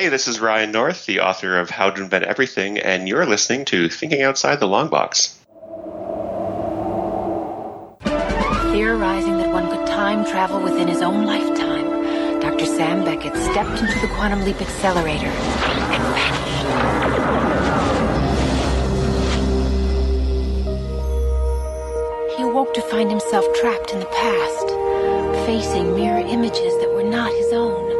Hey, this is Ryan North, the author of How to Invent Everything, and you're listening to Thinking Outside the Long Box. Theorizing that one could time travel within his own lifetime, Dr. Sam Beckett stepped into the Quantum Leap Accelerator and vanished. He awoke to find himself trapped in the past, facing mirror images that were not his own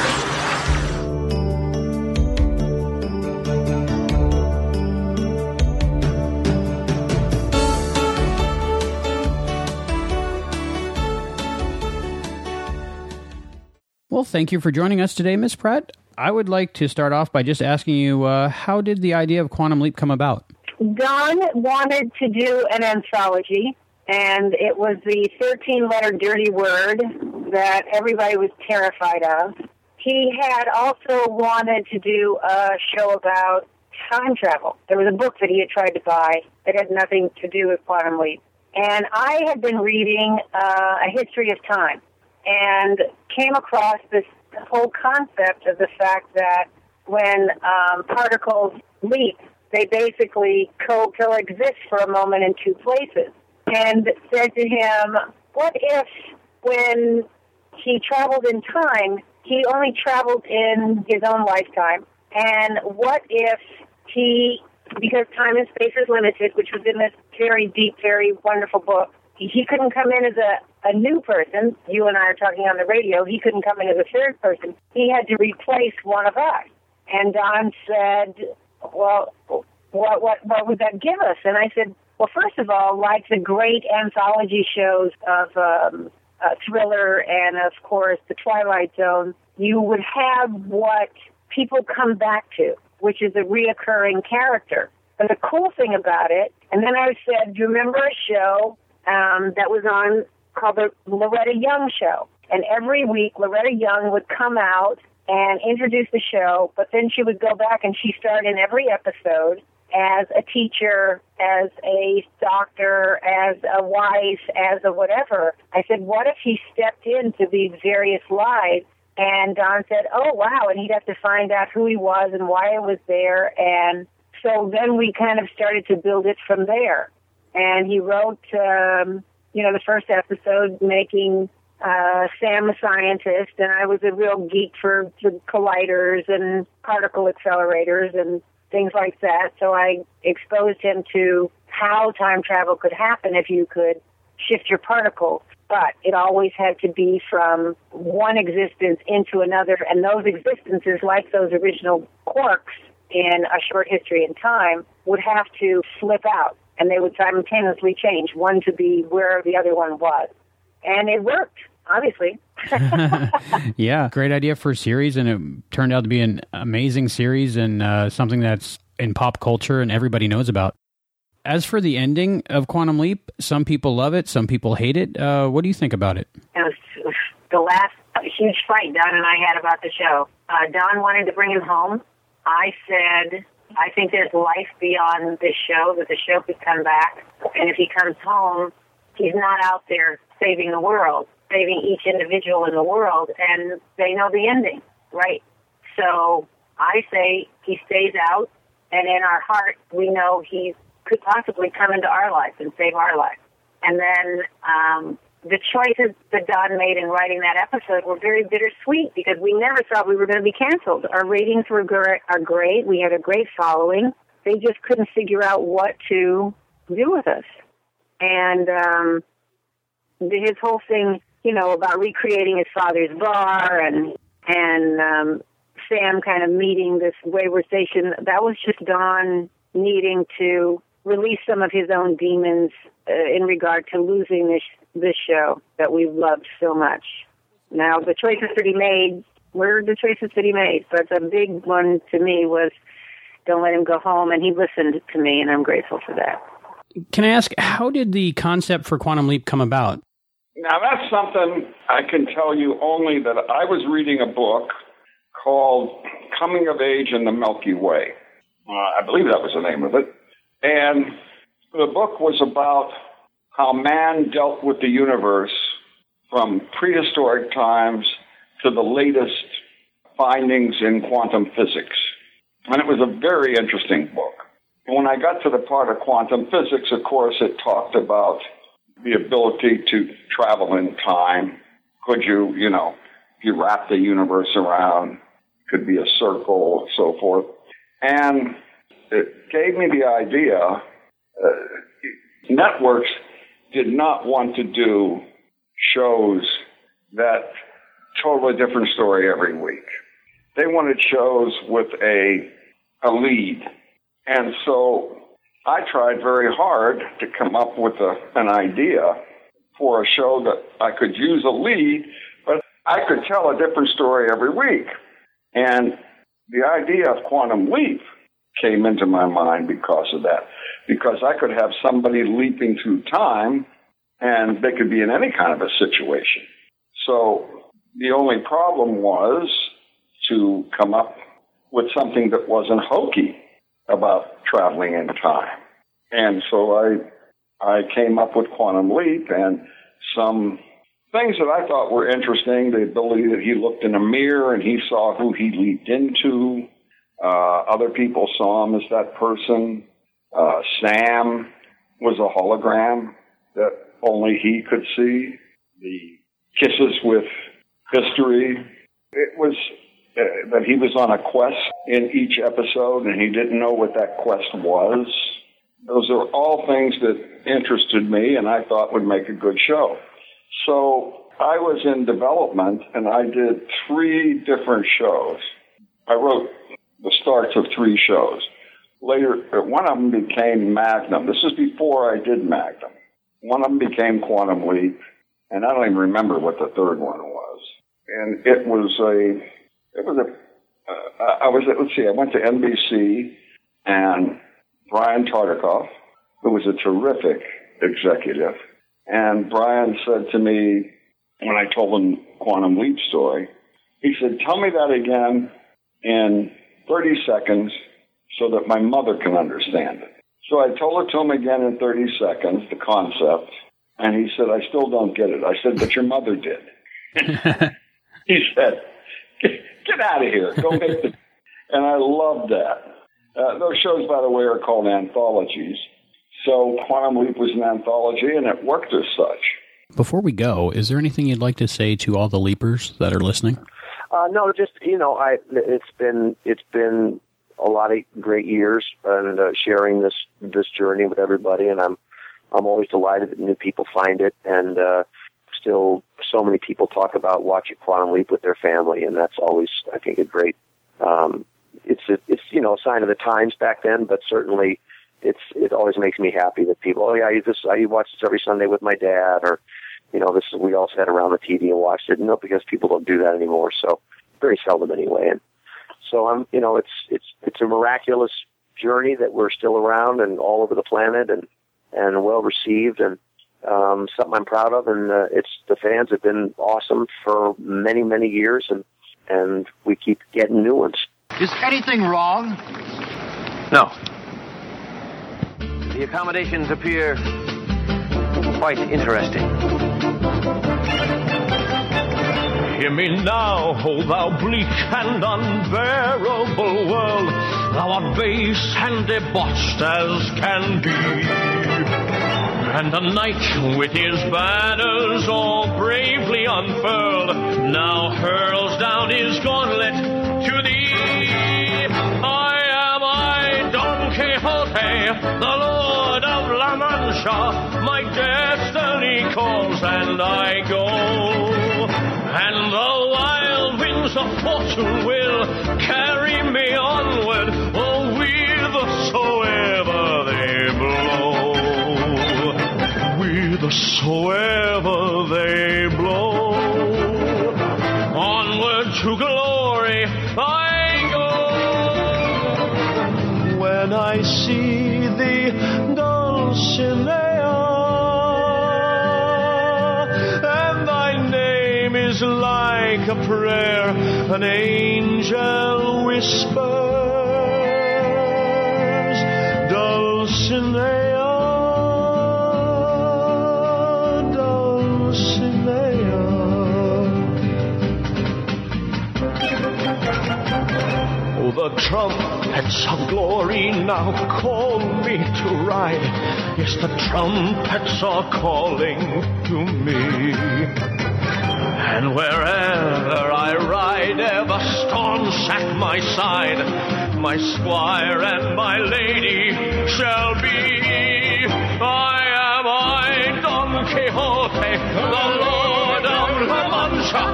Thank you for joining us today, Miss Pratt. I would like to start off by just asking you uh, how did the idea of Quantum Leap come about? Don wanted to do an anthology, and it was the 13 letter dirty word that everybody was terrified of. He had also wanted to do a show about time travel. There was a book that he had tried to buy that had nothing to do with Quantum Leap. And I had been reading uh, A History of Time and came across this whole concept of the fact that when um, particles leap, they basically co- coexist for a moment in two places. And said to him, What if when he traveled in time, he only traveled in his own lifetime? And what if he, because time and space is limited, which was in this very deep, very wonderful book, he couldn't come in as a a new person. You and I are talking on the radio. He couldn't come in as a third person. He had to replace one of us. And Don said, "Well, what what what would that give us?" And I said, "Well, first of all, like the great anthology shows of um, uh, Thriller and of course The Twilight Zone, you would have what people come back to, which is a reoccurring character." And the cool thing about it, and then I said, "Do you remember a show um, that was on called the Loretta Young Show. And every week, Loretta Young would come out and introduce the show, but then she would go back and she starred in every episode as a teacher, as a doctor, as a wife, as a whatever. I said, what if he stepped into these various lives? And Don said, oh, wow. And he'd have to find out who he was and why it was there. And so then we kind of started to build it from there. And he wrote um, you know, the first episode making uh, Sam a scientist, and I was a real geek for, for colliders and particle accelerators and things like that. So I exposed him to how time travel could happen if you could shift your particles. But it always had to be from one existence into another, and those existences, like those original quarks in A Short History in Time, would have to flip out and they would simultaneously change, one to be where the other one was. And it worked, obviously. yeah, great idea for a series, and it turned out to be an amazing series and uh, something that's in pop culture and everybody knows about. As for the ending of Quantum Leap, some people love it, some people hate it. Uh, what do you think about it? It was the last huge fight Don and I had about the show. Uh, Don wanted to bring him home. I said, I think there's life beyond this show, that the show could come back. And if he comes home, he's not out there saving the world, saving each individual in the world, and they know the ending, right? So I say he stays out, and in our heart, we know he could possibly come into our life and save our life. And then um, the choices that Don made in writing that episode were very bittersweet because we never thought we were going to be canceled. Our ratings were great, are great. We had a great following. They just couldn't figure out what to do with us. And um, his whole thing, you know, about recreating his father's bar and and um, Sam kind of meeting this wayward station, that was just Don needing to release some of his own demons uh, in regard to losing this this show that we loved so much. Now the choices that he made were the choices that he made, but the big one to me was don't let him go home. And he listened to me, and I'm grateful for that. Can I ask, how did the concept for Quantum Leap come about? Now, that's something I can tell you only that I was reading a book called Coming of Age in the Milky Way. Uh, I believe that was the name of it. And the book was about how man dealt with the universe from prehistoric times to the latest findings in quantum physics. And it was a very interesting book. When I got to the part of quantum physics, of course, it talked about the ability to travel in time. Could you, you know, you wrap the universe around, could be a circle, so forth. And it gave me the idea uh, networks did not want to do shows that totally different story every week. They wanted shows with a a lead. And so I tried very hard to come up with a, an idea for a show that I could use a lead, but I could tell a different story every week. And the idea of Quantum Leap came into my mind because of that. Because I could have somebody leaping through time and they could be in any kind of a situation. So the only problem was to come up with something that wasn't hokey about traveling in time. And so I I came up with Quantum Leap and some things that I thought were interesting. The ability that he looked in a mirror and he saw who he leaped into. Uh, other people saw him as that person. Uh, Sam was a hologram that only he could see. The kisses with history. It was uh, that he was on a quest in each episode and he didn't know what that quest was. Those are all things that interested me and I thought would make a good show. So I was in development and I did three different shows. I wrote the starts of three shows. Later, one of them became Magnum. This is before I did Magnum. One of them became Quantum Leap, and I don't even remember what the third one was. And it was a, it was a, uh, I was, let's see, I went to NBC and Brian Tartikoff, who was a terrific executive. And Brian said to me, when I told him Quantum Leap story, he said, tell me that again in 30 seconds so that my mother can understand it. So I told it to him again in 30 seconds, the concept, and he said, I still don't get it. I said, but your mother did. he said, get, get out of here. Go make the. and I loved that. Uh, those shows, by the way, are called anthologies. So Quantum Leap was an anthology, and it worked as such. Before we go, is there anything you'd like to say to all the leapers that are listening? Uh, no, just you know, I it's been it's been a lot of great years and uh, sharing this this journey with everybody, and I'm I'm always delighted that new people find it, and uh, still so many people talk about watching Quantum Leap with their family, and that's always I think a great. Um, it's a, it's you know a sign of the times back then, but certainly it's it always makes me happy that people oh yeah I just I watch this every Sunday with my dad or you know this we all sat around the TV and watched it. No, because people don't do that anymore. So very seldom anyway. And so I'm you know it's it's it's a miraculous journey that we're still around and all over the planet and and well received and um, something I'm proud of. And uh, it's the fans have been awesome for many many years and and we keep getting new ones. Is anything wrong? No. The accommodations appear quite interesting. Hear me now, O thou bleak and unbearable world, thou art base and debauched as can be. And the knight with his banners all bravely unfurled now hurls down his gauntlet to thee. I am I, Don Quixote, the Lord go. And the wild winds of fortune will carry me onward, oh, whithersoever they blow. Whithersoever they blow. Onward to glory. Prayer an angel whispers, Dulcinea, Dulcinea. Oh, the trumpets of glory now call me to ride. Yes, the trumpets are calling to me. And wherever I ride, ever staunch at my side, my squire and my lady shall be. I am I, Don Quixote, the Lord of La Mancha.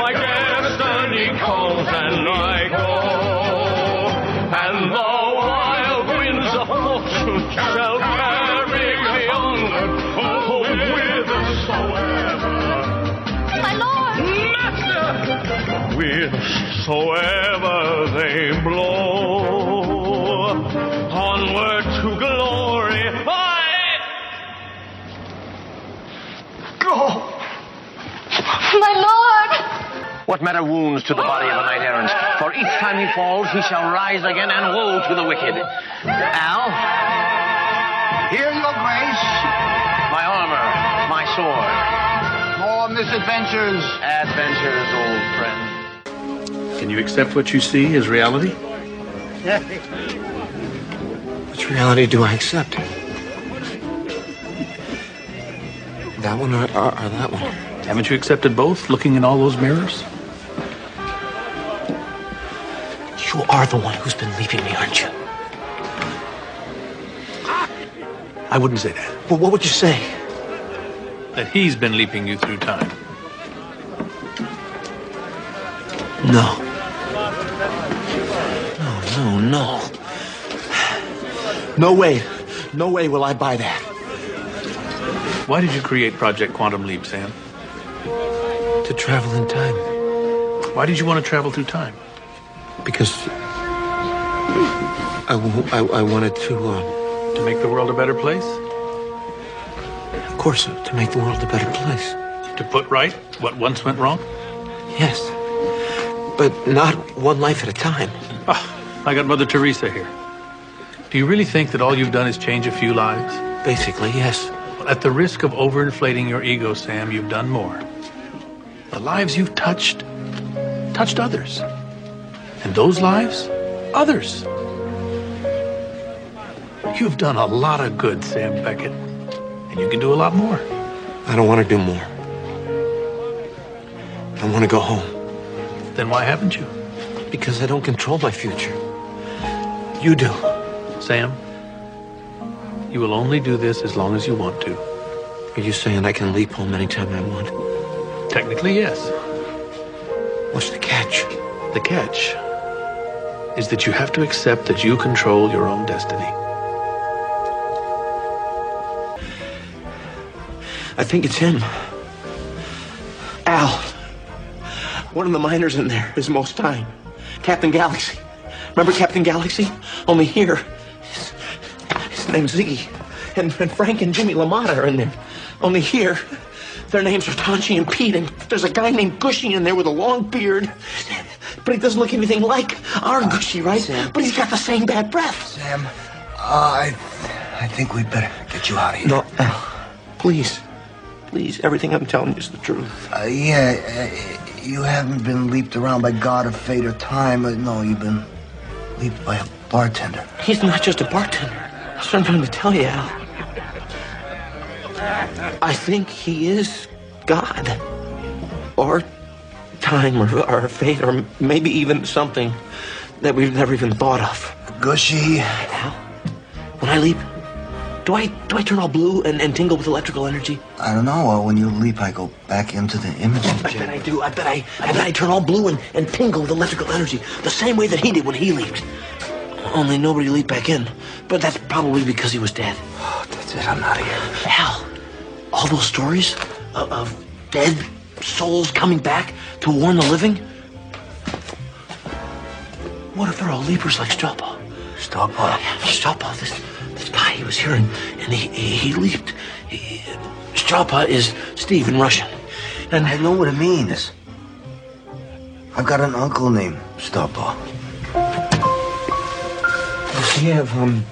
My destiny calls and I go. Whithersoever they blow, onward to glory I go. My lord! What matter wounds to the body of a knight errant? For each time he falls, he shall rise again, and woe to the wicked. Al, Here, your grace. my armor, my sword. More misadventures. Adventures, old friend. Can you accept what you see as reality? Which reality do I accept? That one or, or, or that one? Haven't you accepted both, looking in all those mirrors? You are the one who's been leaving me, aren't you? I wouldn't say that. Well, what would you say? That he's been leaping you through time. No. No, no, way. No way will I buy that. Why did you create Project Quantum Leap, Sam? To travel in time. Why did you want to travel through time? Because I I wanted to, um, To make the world a better place? of course, uh, to make the world a better place. To put right what once went wrong? Yes. But not one life at a time. Ah, I got Mother Teresa here. Do you really think that all you've done is change a few lives? Basically, yes. At the risk of overinflating your ego, Sam, you've done more. The lives you've touched, touched others. And those lives, others. You've done a lot of good, Sam Beckett. And you can do a lot more. I don't want to do more. I want to go home. Then why haven't you? Because I don't control my future. You do. Sam, you will only do this as long as you want to. Are you saying I can leap home anytime I want? Technically, yes. What's the catch? The catch is that you have to accept that you control your own destiny. I think it's him. Al. One of the miners in there is most time. Captain Galaxy. Remember Captain Galaxy? Only here. His, his name's Ziggy. And, and Frank and Jimmy LaMotta are in there. Only here, their names are Tanchi and Pete. And there's a guy named Gooshie in there with a long beard. But he doesn't look anything like our Gooshie, right? Sam. But he's got the same bad breath. Sam, uh, I, I think we'd better get you out of here. No, Al. Please. Please, everything I'm telling you is the truth. Uh, yeah, uh, you haven't been leaped around by God or fate or time. Uh, no, you've been leaped by a bartender. He's not just a bartender. That's what I'm trying to tell you, Al. I think he is God. Or time, or, or fate, or maybe even something that we've never even thought of. Gooshie. Al, when I leap, do I do I turn all blue and, and tingle with electrical energy? I don't know. Uh, when you leap, I go back into the imaging I bet. I do. I bet I I bet I turn all blue and, and tingle with electrical energy. The same way that he did when he leaped. Only nobody leaped back in. But that's probably because he was dead. Oh, that's it. I'm out of here. Hell, all those stories of, of dead souls coming back to warn the living? What if they're all leapers like Stropo? Stop up. Strapa, this, guy, he was here and, and he, he, he leaped. He, Strapa is Steve in Russian. And I know what it means. I've got an uncle named Stapa. Does he have, um,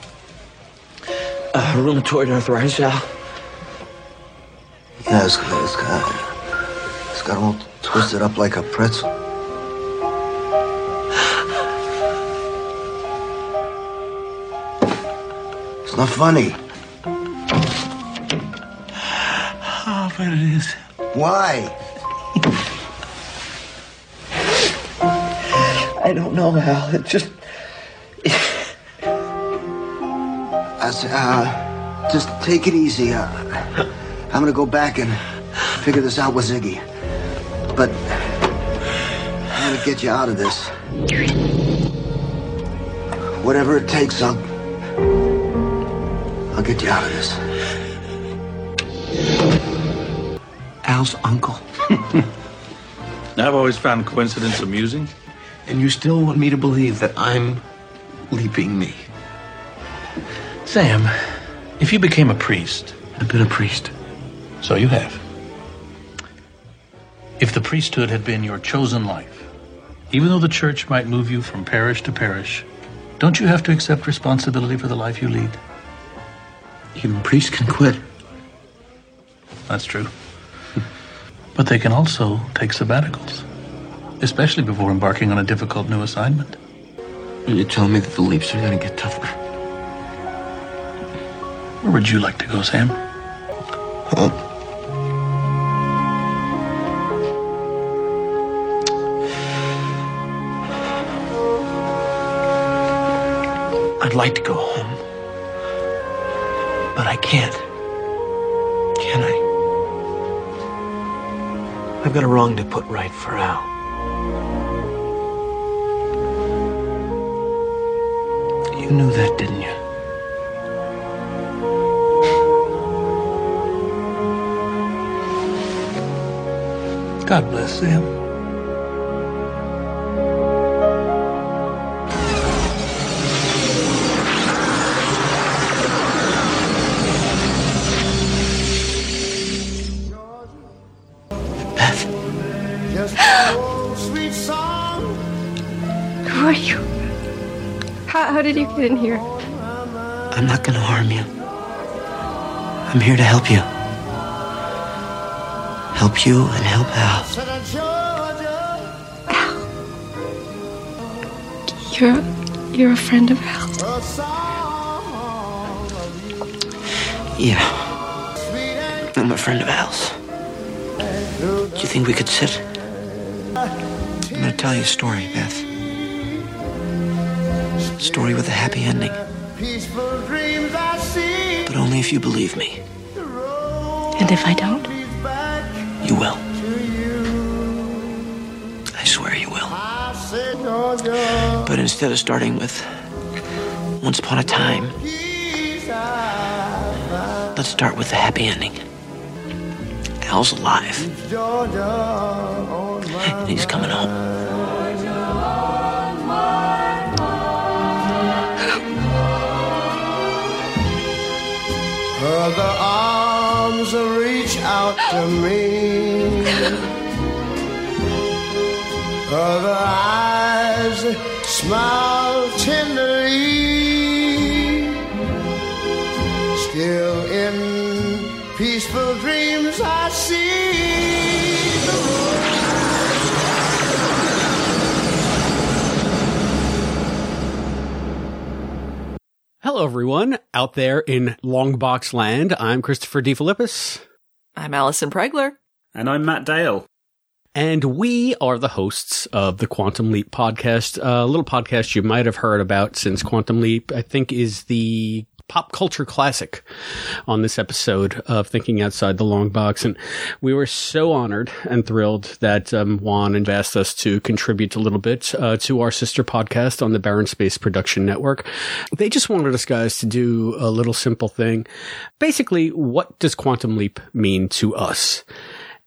uh, rheumatoid arthritis, Al? Yeah, it's got, it's got, it's got all twisted up like a pretzel. Not funny. Oh, but it is. Why? I don't know, Al. It just. I said, uh, just take it easy. Uh, I'm gonna go back and figure this out with Ziggy. But I'm gonna get you out of this. Whatever it takes, I'll. I'll get you out of this. Al's uncle. I've always found coincidence amusing. And you still want me to believe that I'm leaping me? Sam, if you became a priest, I've been a priest. so you have. If the priesthood had been your chosen life, even though the church might move you from parish to parish, don't you have to accept responsibility for the life you lead? Even priests can quit. That's true. But they can also take sabbaticals, especially before embarking on a difficult new assignment. You're telling me that the leaps are gonna get tougher? Where would you like to go, Sam? Home. I'd like to go home. But I can't. Can I? I've got a wrong to put right for Al. You knew that, didn't you? God bless Sam. How, did you get in here? I'm not gonna harm you. I'm here to help you. Help you and help Al. You're you're a friend of Al's. Yeah. I'm a friend of Al's. Do you think we could sit? I'm gonna tell you a story, Beth. Story with a happy ending. But only if you believe me. And if I don't? You will. I swear you will. But instead of starting with once upon a time, let's start with the happy ending. Al's alive. And he's coming home. Other arms reach out to me. Other eyes smile Hello, everyone out there in Longbox Land. I'm Christopher DeFilippis. I'm Allison Pregler. And I'm Matt Dale. And we are the hosts of the Quantum Leap podcast, a little podcast you might have heard about since Quantum Leap, I think, is the pop culture classic on this episode of Thinking Outside the Long Box. And we were so honored and thrilled that um, Juan and asked us to contribute a little bit uh, to our sister podcast on the Barren Space Production Network. They just wanted us guys to do a little simple thing. Basically, what does Quantum Leap mean to us?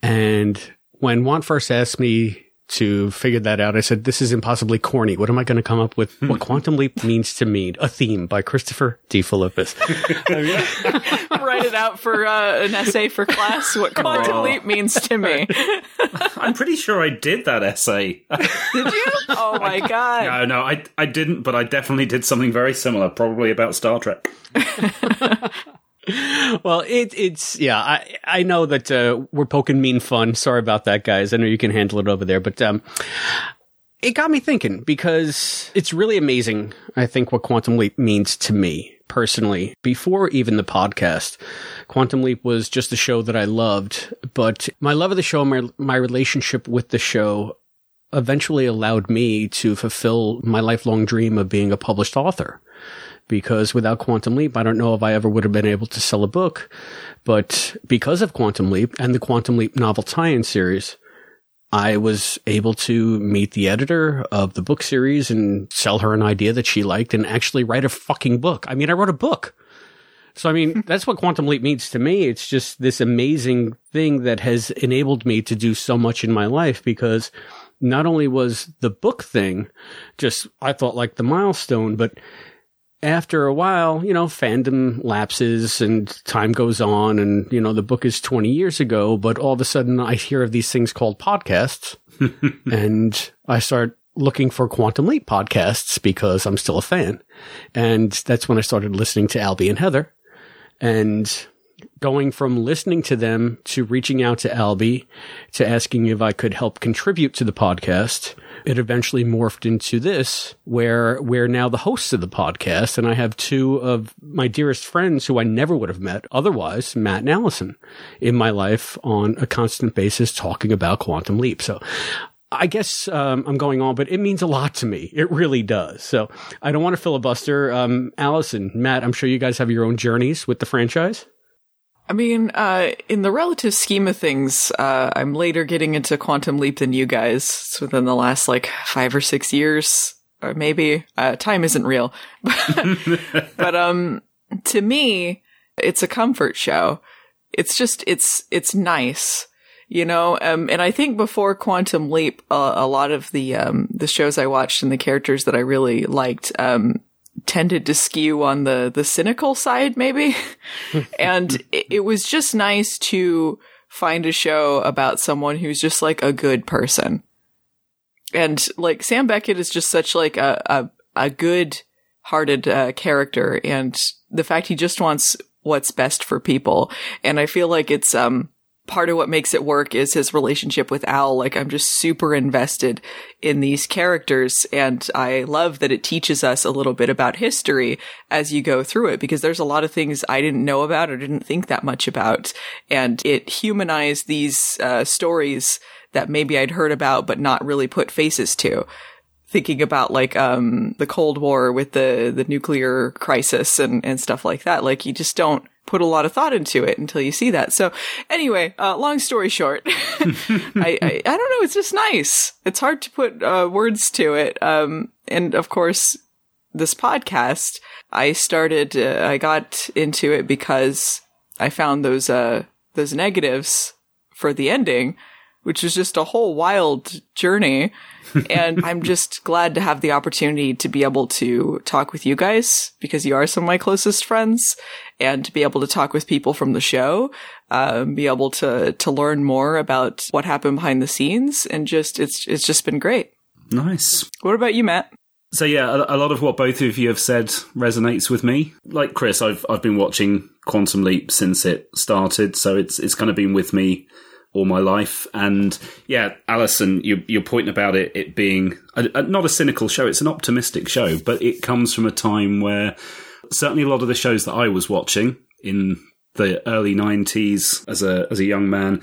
And when Juan first asked me to figure that out. I said, this is impossibly corny. What am I going to come up with? what Quantum Leap means to me. A theme by Christopher DeFilippis. Write it out for uh, an essay for class. What quantum Oh. leap means to me. I'm pretty sure I did that essay. Did you? Oh my god! no, no, I I didn't, but I definitely did something very similar, probably about Star Trek. well, it, it's yeah. I I know that uh, we're poking mean fun. Sorry about that, guys. I know you can handle it over there, but um, it got me thinking because it's really amazing. I think what Quantum Leap means to me personally. Before even the podcast, Quantum Leap was just a show that I loved. But my love of the show, my my relationship with the show, eventually allowed me to fulfill my lifelong dream of being a published author because without Quantum Leap, I don't know if I ever would have been able to sell a book. But because of Quantum Leap and the Quantum Leap novel tie-in series, I was able to meet the editor of the book series and sell her an idea that she liked and actually write a fucking book. I mean, I wrote a book. So, I mean, that's what Quantum Leap means to me. It's just this amazing thing that has enabled me to do so much in my life because not only was the book thing just, I thought like the milestone, but after a while, you know, fandom lapses and time goes on and, you know, the book is 20 years ago, but all of a sudden I hear of these things called podcasts and I start looking for Quantum Leap podcasts because I'm still a fan. And that's when I started listening to Albie and Heather and going from listening to them to reaching out to Albie to asking if I could help contribute to the podcast. It eventually morphed into this where we're now the hosts of the podcast. And I have two of my dearest friends who I never would have met otherwise, Matt and Allison in my life on a constant basis talking about Quantum Leap. So I guess um, I'm going on, but it means a lot to me. It really does. So I don't want to filibuster. Um, Allison, Matt, I'm sure you guys have your own journeys with the franchise. I mean, uh, in the relative scheme of things, uh, I'm later getting into Quantum Leap than you guys. It's within the last like five or six years, or maybe. Uh, time isn't real, but um, to me, it's a comfort show. It's just it's it's nice, you know. Um, and I think before Quantum Leap, uh, a lot of the um the shows I watched and the characters that I really liked um tended to skew on the the cynical side maybe. And it, it was just nice to find a show about someone who's just like a good person. And like sam beckett is just such like a a, a good hearted uh, character and the fact he just wants what's best for people. And i feel like it's um part of what makes it work is his relationship with Al. Like I'm just super invested in these characters and I love that it teaches us a little bit about history as you go through it because there's a lot of things I didn't know about or didn't think that much about. And it humanized these uh, stories that maybe I'd heard about but not really put faces to thinking about like um the Cold War with the the nuclear crisis and and stuff like that. Like you just don't put a lot of thought into it until you see that. So anyway, uh, long story short, I, I I don't know. It's just nice. It's hard to put uh, words to it. Um, and of course, this podcast I started. Uh, I got into it because I found those uh those negatives for the ending, which was just a whole wild journey and I'm just glad to have the opportunity to be able to talk with you guys because you are some of my closest friends and to be able to talk with people from the show, um, be able to, to learn more about what happened behind the scenes and just, it's, it's just been great. Nice. What about you, Matt? So yeah, a, a lot of what both of you have said resonates with me. Like Chris, I've I've been watching Quantum Leap since it started, so it's it's kind of been with me all my life. And yeah, Allison, you, your point about it, it being a, a, not a cynical show, it's an optimistic show, but it comes from a time where certainly a lot of the shows that I was watching in the early 90s as a, as a young man,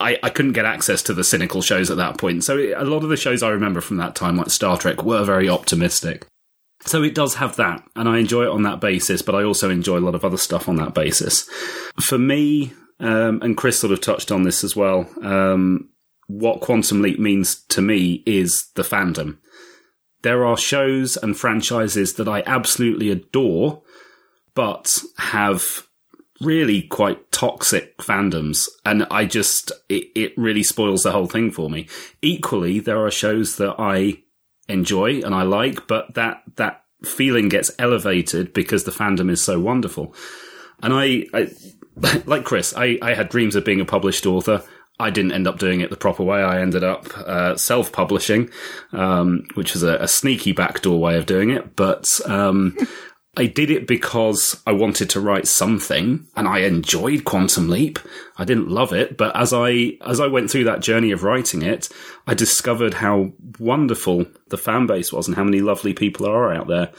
I, I couldn't get access to the cynical shows at that point. So a lot of the shows I remember from that time, like Star Trek, were very optimistic. So it does have that, and I enjoy it on that basis, but I also enjoy a lot of other stuff on that basis. For me, um, and Chris sort of touched on this as well. Um, what Quantum Leap means to me is the fandom. There are shows and franchises that I absolutely adore, but have really quite toxic fandoms, and I just it, it really spoils the whole thing for me. Equally, there are shows that I enjoy and I like, but that that feeling gets elevated because the fandom is so wonderful. And I, I like Chris, I, I had dreams of being a published author. I didn't end up doing it the proper way. I ended up uh, self-publishing, um, which was a, a, sneaky backdoor way of doing it. But um, I did it because I wanted to write something, and I enjoyed Quantum Leap. I didn't love it, but as I as I went through that journey of writing it, I discovered how wonderful the fan base was and how many lovely people are out there.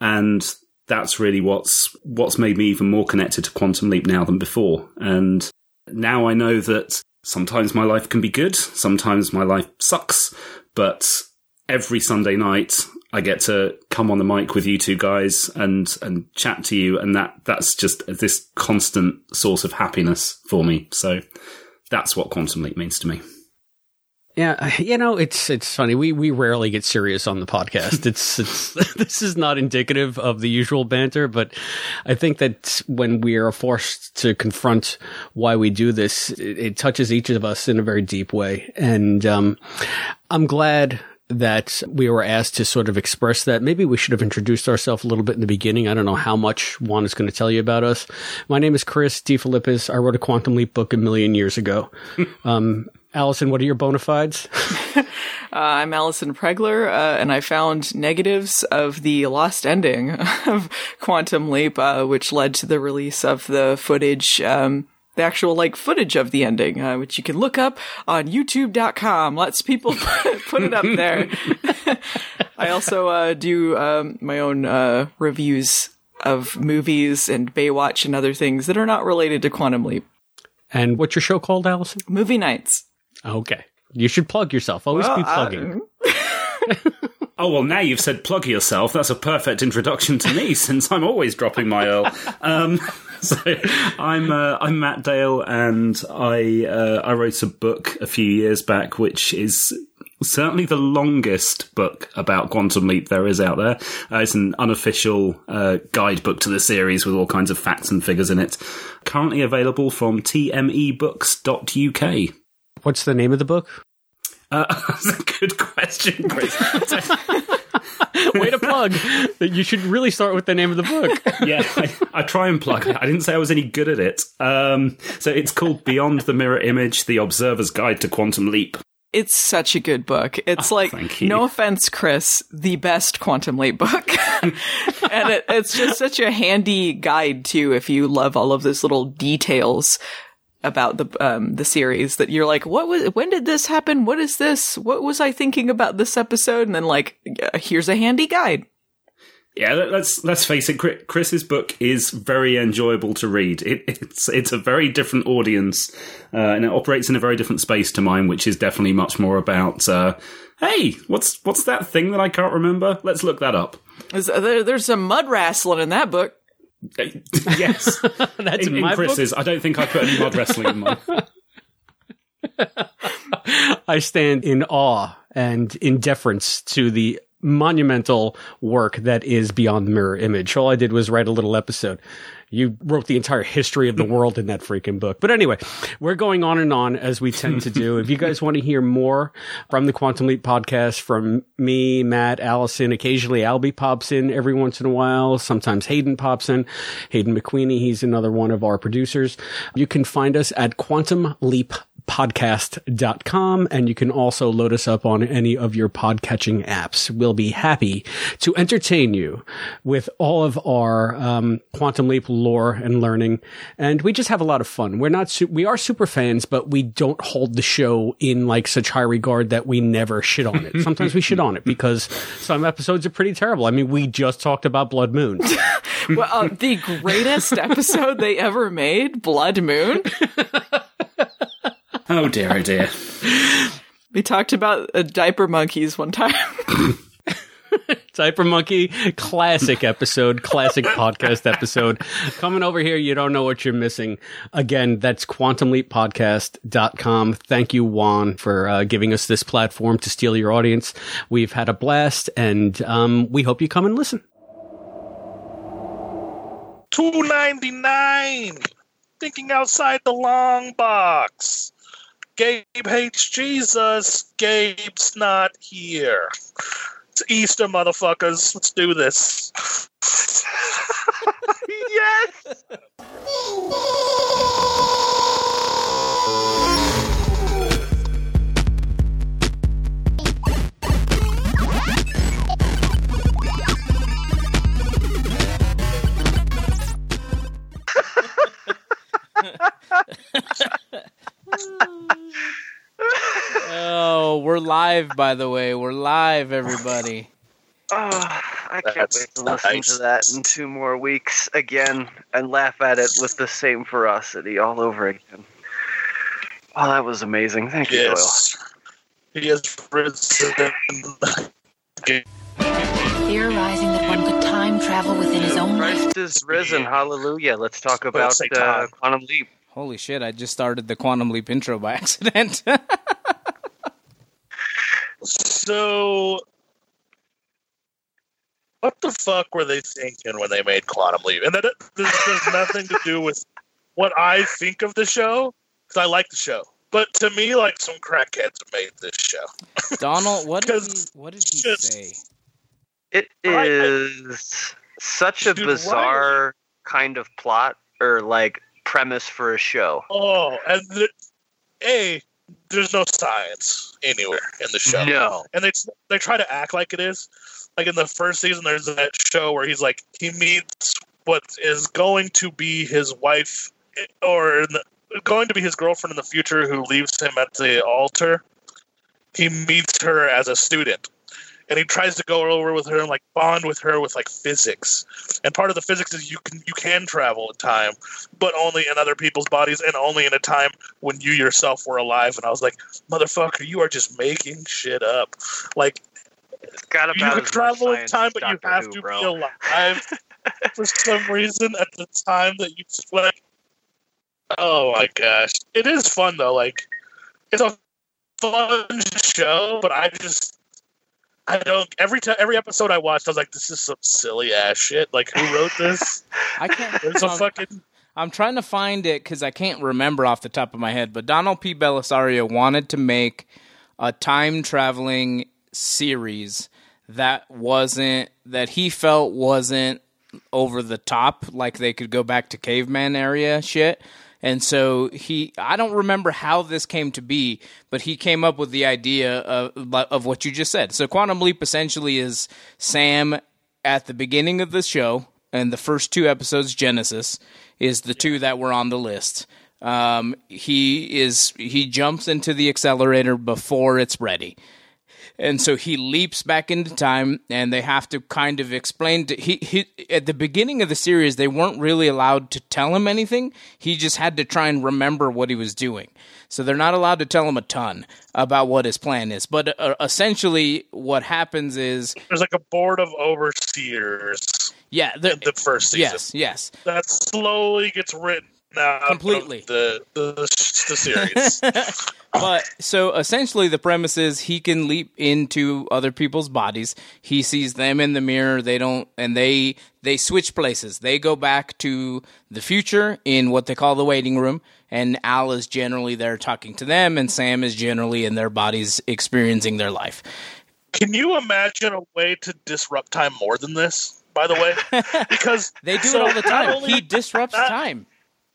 And that's really what's what's made me even more connected to Quantum Leap now than before. And now I know that sometimes my life can be good, sometimes my life sucks, but every Sunday night I get to come on the mic with you two guys and and chat to you, and that that's just this constant source of happiness for me. So that's what Quantum Leap means to me. Yeah, you know, it's it's funny. We we rarely get serious on the podcast. It's it's this is not indicative of the usual banter, but I think that when we are forced to confront why we do this, it, it touches each of us in a very deep way. And um, I'm glad that we were asked to sort of express that. Maybe we should have introduced ourselves a little bit in the beginning. I don't know how much Juan is going to tell you about us. My name is Chris DeFilippis. I wrote a Quantum Leap book a million years ago. um, Allison, what are your bona fides? uh, I'm Allison Pregler, uh, and I found negatives of the lost ending of Quantum Leap, uh, which led to the release of the footage, um, the actual like footage of the ending, uh, which you can look up on YouTube.com. Lots of people put it up there. I also uh, do um, my own uh, reviews of movies and Baywatch and other things that are not related to Quantum Leap. And what's your show called, Allison? Movie Nights. Okay. You should plug yourself. Always well, be plugging. oh, well, now you've said plug yourself. That's a perfect introduction to me since I'm always dropping my URL. Um, so I'm uh, I'm Matt Dale, and I uh, I wrote a book a few years back, which is certainly the longest book about Quantum Leap there is out there. Uh, it's an unofficial uh, guidebook to the series with all kinds of facts and figures in it. Currently available from tmebooks.uk. What's the name of the book? Uh, that's a good question, Chris. Way to plug. You should really start with the name of the book. yeah, I, I, try and plug. I didn't say I was any good at it. Um, so it's called Beyond the Mirror Image: The Observer's Guide to Quantum Leap. It's such a good book. It's oh, like, no offense, Chris, the best Quantum Leap book. and it, it's just such a handy guide, too, if you love all of those little details about the um, the series that you're like, what was when did this happen? What is this? What was I thinking about this episode? And then like, here's a handy guide. Yeah, let's let's face it. Chris's book is very enjoyable to read. It, it's it's a very different audience, uh, and it operates in a very different space to mine, which is definitely much more about. Uh, hey, what's what's that thing that I can't remember? Let's look that up. There, there's some mud wrestling in that book. yes, that's in, in, Chris's. Book? I don't think I put any mud wrestling in mine. I stand in awe and in deference to the monumental work that is Beyond the Mirror Image. All I did was write a little episode. You wrote the entire history of the world in that freaking book. But anyway, we're going on and on as we tend to do. if you guys want to hear more from the Quantum Leap podcast from me, Matt, Allison, occasionally Albie pops in every once in a while. Sometimes Hayden pops in. Hayden McQueenie, he's another one of our producers. You can find us at Quantum Leap podcast.com and you can also load us up on any of your podcatching apps. We'll be happy to entertain you with all of our um, Quantum Leap lore and learning. And we just have a lot of fun. We're not, su- we are super fans, but we don't hold the show in like such high regard that we never shit on it. Sometimes we shit on it because some episodes are pretty terrible. I mean, we just talked about Blood Moon. well, uh, the greatest episode they ever made, Blood Moon. Oh dear, oh dear. We talked about uh, diaper monkeys one time. Diaper Monkey, classic episode, classic podcast episode. Coming over here, you don't know what you're missing. Again, that's quantumleappodcast.com. Thank you, Juan, for uh, giving us this platform to steal your audience. We've had a blast, and um, we hope you come and listen. two ninety nine. Thinking outside the long box. Gabe hates Jesus. Gabe's not here. It's Easter, motherfuckers. Let's do this. yes. oh, we're live, by the way. We're live, everybody. Oh, I can't That's wait to listen to that in two more weeks again and laugh at it with the same ferocity all over again. Oh, that was amazing. Thank you, Yes. He is risen. Theorizing that one could time travel within his own Doyle. Christ is risen. Hallelujah. Let's talk about uh. Quantum Leap. Holy shit, I just started the Quantum Leap intro by accident. So, what the fuck were they thinking when they made Quantum Leap? And that this has nothing to do with what I think of the show, because I like the show. But to me, like some crackheads made this show. Donald, what did he, what did he say? It is I- I- such a Dude, bizarre kind of plot or like premise for a show. Oh, and the, a there's no science anywhere in the show. No. and they they try to act like it is. Like in the first season, there's that show where he's like he meets what is going to be his wife, or in the, going to be his girlfriend in the future, who leaves him at the altar. He meets her as a student, and he tries to go over with her and like bond with her with like physics. And part of the physics is you can you can travel in time, but only in other people's bodies and only in a time when you yourself were alive. And I was like, motherfucker, you are just making shit up. Like got you about can as travel in time, but you have Who, to bro. be alive for some reason at the time that you like. Oh my gosh, it is fun though. Like it's a fun show, but I just I don't every time every episode I watched, I was like, this is some silly ass shit. Like who wrote this? I can't. There's a I'm- fucking I'm trying to find it because I can't remember off the top of my head. But Donald P. Bellisario wanted to make a time traveling series that wasn't that he felt wasn't over the top, like they could go back to caveman area shit. And so he, I don't remember how this came to be, but he came up with the idea of of what you just said. So Quantum Leap essentially is Sam at the beginning of the show, and the first two episodes, Genesis, is the two that were on the list. Um, he is he jumps into the accelerator before it's ready. And so he leaps back into time, and they have to kind of explain. To, he, he at the beginning of the series, they weren't really allowed to tell him anything. He just had to try and remember what he was doing. So they're not allowed to tell him a ton about what his plan is. But uh, essentially, what happens is there's like a board of overseers. Yeah, the, the first season. yes, yes, that slowly gets written of Completely. the the, the, the series. but so essentially the premise is he can leap into other people's bodies he sees them in the mirror they don't and they they switch places they go back to the future in what they call the waiting room and al is generally there talking to them and sam is generally in their bodies experiencing their life Can you imagine a way to disrupt time more than this? By the way, because they do so it all the time only- he disrupts time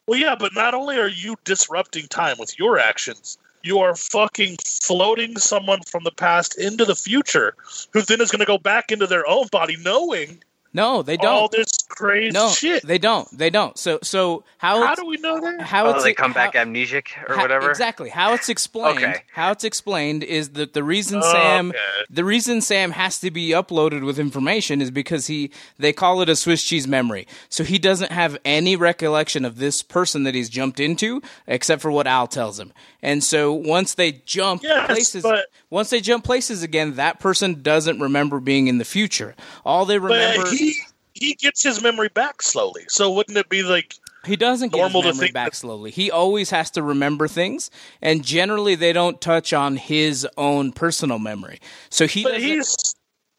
Well, yeah, but not only are you disrupting time with your actions, you are fucking floating someone from the past into the future, who then is going to go back into their own body, knowing no they don't all this crazy no shit. they don't they don't so so how How do we know that? how oh, it's they come how- back amnesic or Ha- whatever. Exactly. How it's explained. Okay. How it's explained is that the reason Oh, Sam okay. the reason Sam has to be uploaded with information is because he they call it a Swiss cheese memory. So he doesn't have any recollection of this person that he's jumped into except for what Al tells him. And so once they jump Yes, places but- once they jump places again, that person doesn't remember being in the future. All they remember But he he gets his memory back slowly. So wouldn't it be like He doesn't get his memory back slowly. He always has to remember things, and generally they don't touch on his own personal memory. So he But he's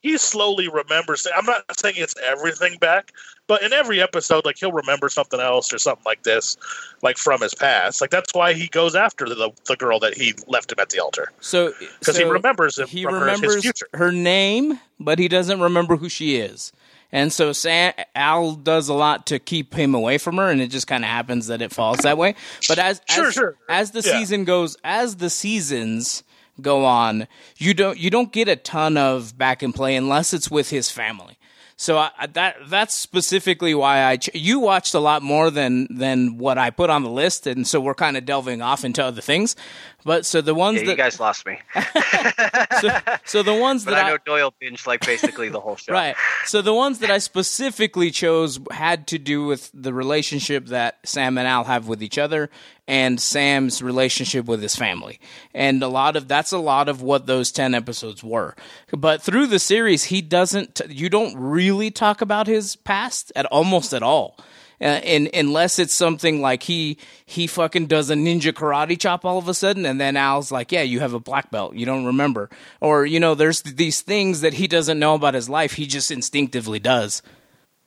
he slowly remembers. I'm not saying it's everything back, but in every episode, like he'll remember something else or something like this, like from his past. Like that's why he goes after the the girl that he left him at the altar. So because he remembers it he remembers future. her name, but he doesn't remember who she is. And so Sam, Al does a lot to keep him away from her, and it just kind of happens that it falls that way. But as Sure, as, sure. as the Yeah. season goes, as the seasons go on, you don't you don't get a ton of back and play unless it's with his family. So I, that that's specifically why I ch- you watched a lot more than than what I put on the list, and so we're kind of delving off into other things. But so the ones Yeah, that you guys lost me. so the ones but that I know Doyle binged like basically the whole show. Right. So the ones that I specifically chose had to do with the relationship that Sam and Al have with each other and Sam's relationship with his family. And a lot of that's a lot of what those 10 episodes were. But through the series he doesn't you don't really talk about his past at almost at all. Uh, and unless it's something like he he fucking does a ninja karate chop all of a sudden, and then Al's like, "Yeah, you have a black belt. You don't remember," or you know, there's these things that he doesn't know about his life. He just instinctively does.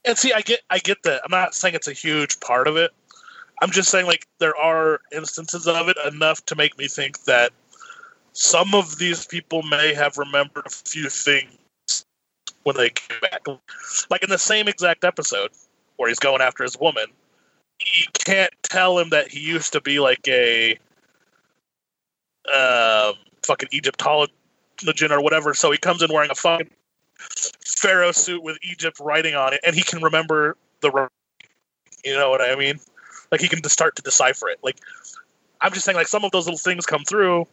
And see, I get, I get that. I'm not saying it's a huge part of it. I'm just saying like there are instances of it enough to make me think that some of these people may have remembered a few things when they came back. Like in the same exact episode where he's going after his woman, you can't tell him that he used to be like a um, fucking Egyptologist or whatever. So he comes in wearing a fucking pharaoh suit with Egypt writing on it, and he can remember the. You know what I mean? Like he can start to decipher it. Like I'm just saying, like some of those little things come through.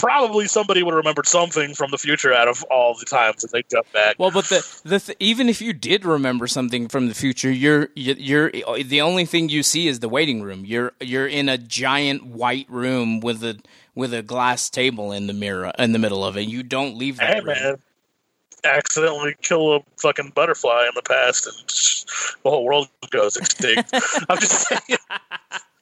Probably somebody would have remembered something from the future out of all the times that they jump back. Well, but the the th- even if you did remember something from the future, you're you're the only thing you see is the waiting room. You're you're in a giant white room with a with a glass table in the mirror in the middle of it. You don't leave that Hey room. man, accidentally kill a fucking butterfly in the past, and the whole world goes extinct. I'm just saying.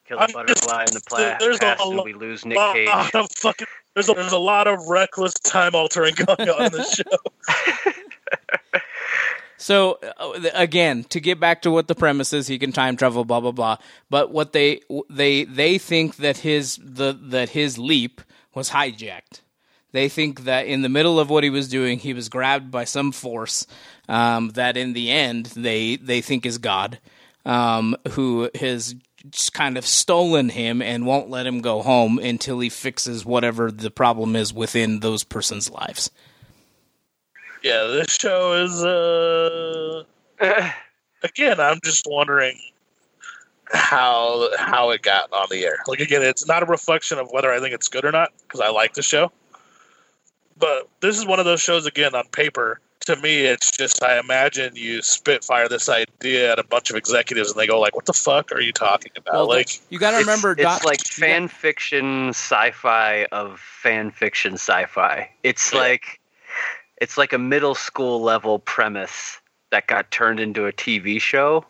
Kill a butterfly in the pla- there's past, a and lo- we lose Nick lot Cage. of fucking. There's a, there's a lot of reckless time altering going on in this show. So uh, again, to get back to what the premise is, he can time travel, blah blah blah. But what they they they think that his the that his leap was hijacked. They think that in the middle of what he was doing, he was grabbed by some force um, that, in the end, they they think is God, um, who has just kind of stolen him and won't let him go home until he fixes whatever the problem is within those person's lives. Yeah, this show is. uh Again, I'm just wondering how how it got on the air. Like again, it's not a reflection of whether I think it's good or not because I like the show. But this is one of those shows again on paper. To me, it's just I imagine you spitfire this idea at a bunch of executives and they go like, "What the fuck are you talking about?" Well, like, you got to remember, it's, Doc- like fan fiction sci-fi of fan fiction sci-fi. It's like it's like a middle school level premise that got turned into a TV show.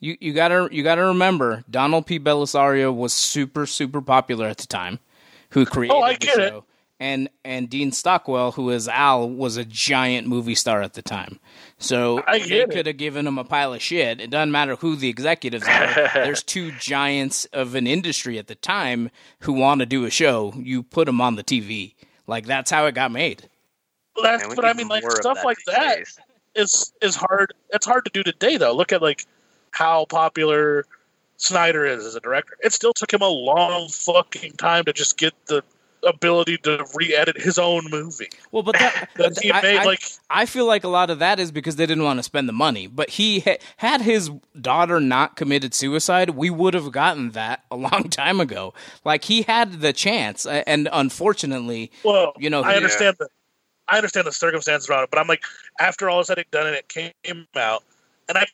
You you gotta you gotta remember Donald P. Bellisario was super super popular at the time, who created Oh, I the get it. Show, and and Dean Stockwell, who is Al, was a giant movie star at the time. So I they it. could have given him a pile of shit. It doesn't matter who the executives are. There's two giants of an industry at the time who want to do a show. You put them on the TV. Like that's how it got made. that's And we but I mean, like stuff that like these that days. is is hard. It's hard to do today, though. Look at like how popular Snyder is as a director. It still took him a long fucking time to just get the ability to re-edit his own movie. Well, but that, That he I, made, I- like- I feel like a lot of that is because they didn't want to spend the money. But he ha- had his daughter not committed suicide, we would have gotten that a long time ago. Like he had the chance, and unfortunately, Well, you know, I he- understand the I understand the circumstances around it, but I'm like, after all is said and done, and it came out, and I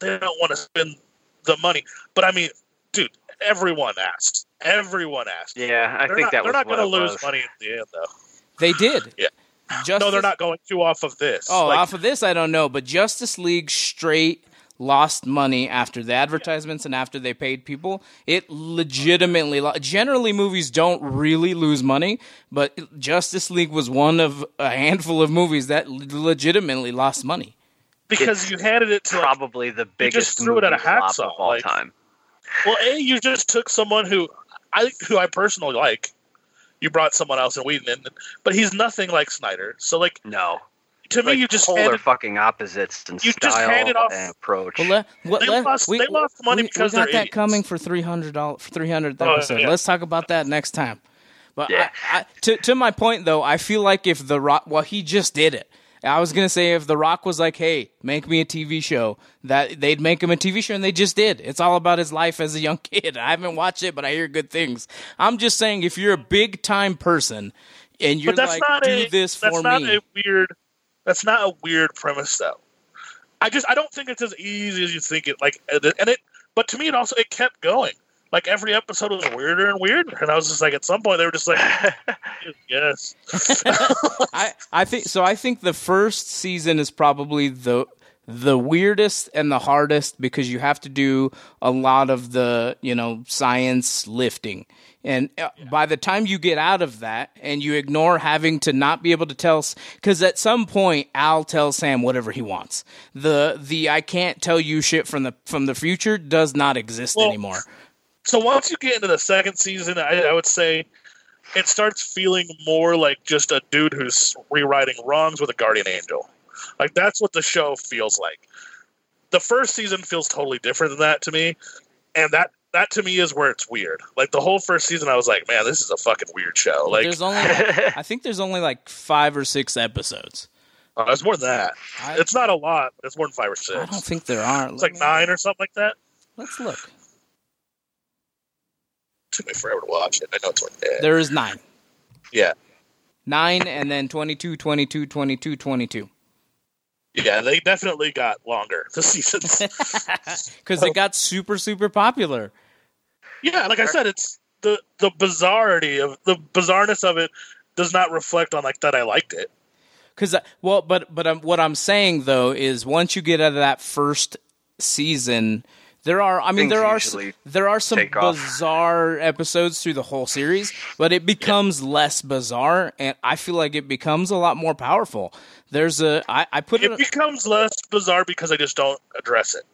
they don't want to spend the money, but I mean, dude, everyone asked, everyone asked. Yeah, I They're think not, that they're was not going to lose was. money at the end, though. they did. Yeah. Justice, no, they're not going to off of this. Oh, Like, off of this, I don't know, but Justice League straight lost money after the advertisements and after they paid people. It legitimately, lo- generally, movies don't really lose money, but Justice League was one of a handful of movies that legitimately lost money. because you handed it to like, Probably the you biggest just threw it at a flop hacksaw of all like, time. Well, a you just took someone who I who I personally like. You brought someone else in Whedon, in, but he's nothing like Snyder. So like no, to me, you just polar handed, fucking opposites in You just style handed off- and approach. Well, let, what, They let- lost- we, they lost money we, because we got that idiots. coming for three hundred dollars for three hundred Oh, episode. yeah. Let's talk about that next time. But Yeah. I, I, to to my point though, I feel like if the Rock, well, he just did it. I was gonna say if the Rock was like, "Hey, make me a TV show," that they'd make him a TV show, and they just did. It's all about his life as a young kid. I haven't watched it, but I hear good things. I'm just saying, if you're a big time person and you're but that's like, not "Do a, this that's for not me," a weird. That's not a weird premise, though. I just I don't think it's as easy as you think it. Like and it but to me it also it kept going. Like every episode was weirder and weirder, and I was just like, at some point they were just like, yes. I I think so. I think the first season is probably the the weirdest and the hardest because you have to do a lot of the you know science lifting. And uh, by the time you get out of that and you ignore having to not be able to tell, because at some point Al tells Sam whatever he wants. The the I can't tell you shit from the from the future does not exist Well, anymore. So once you get into the second season, I, I would say it starts feeling more like just a dude who's rewriting wrongs with a guardian angel. Like that's what the show feels like. The first season feels totally different than that to me, and that that to me is where it's weird. Like the whole first season, I was like, man, this is a fucking weird show. Like there's only I think there's only like five or six episodes. uh, it's more than that. it's not a lot, but it's more than five or six. I don't think there are. It's like nine or something like that. Let's look. Took me forever to watch it. I know it's like that. There is nine. Yeah, Nine and then 22, 22, 22, 22. yeah, they definitely got longer. The seasons. Because it got super, super popular. Yeah, like I said, it's the the of the bizarreness of it does not reflect on like that I liked it. Because well, but but um, what I'm saying though is once you get out of that first season, there are I mean Things there are s- there are some bizarre episodes through the whole series, but it becomes less bizarre, and I feel like it becomes a lot more powerful. There's a I, I put it, It becomes less bizarre because I just don't address it.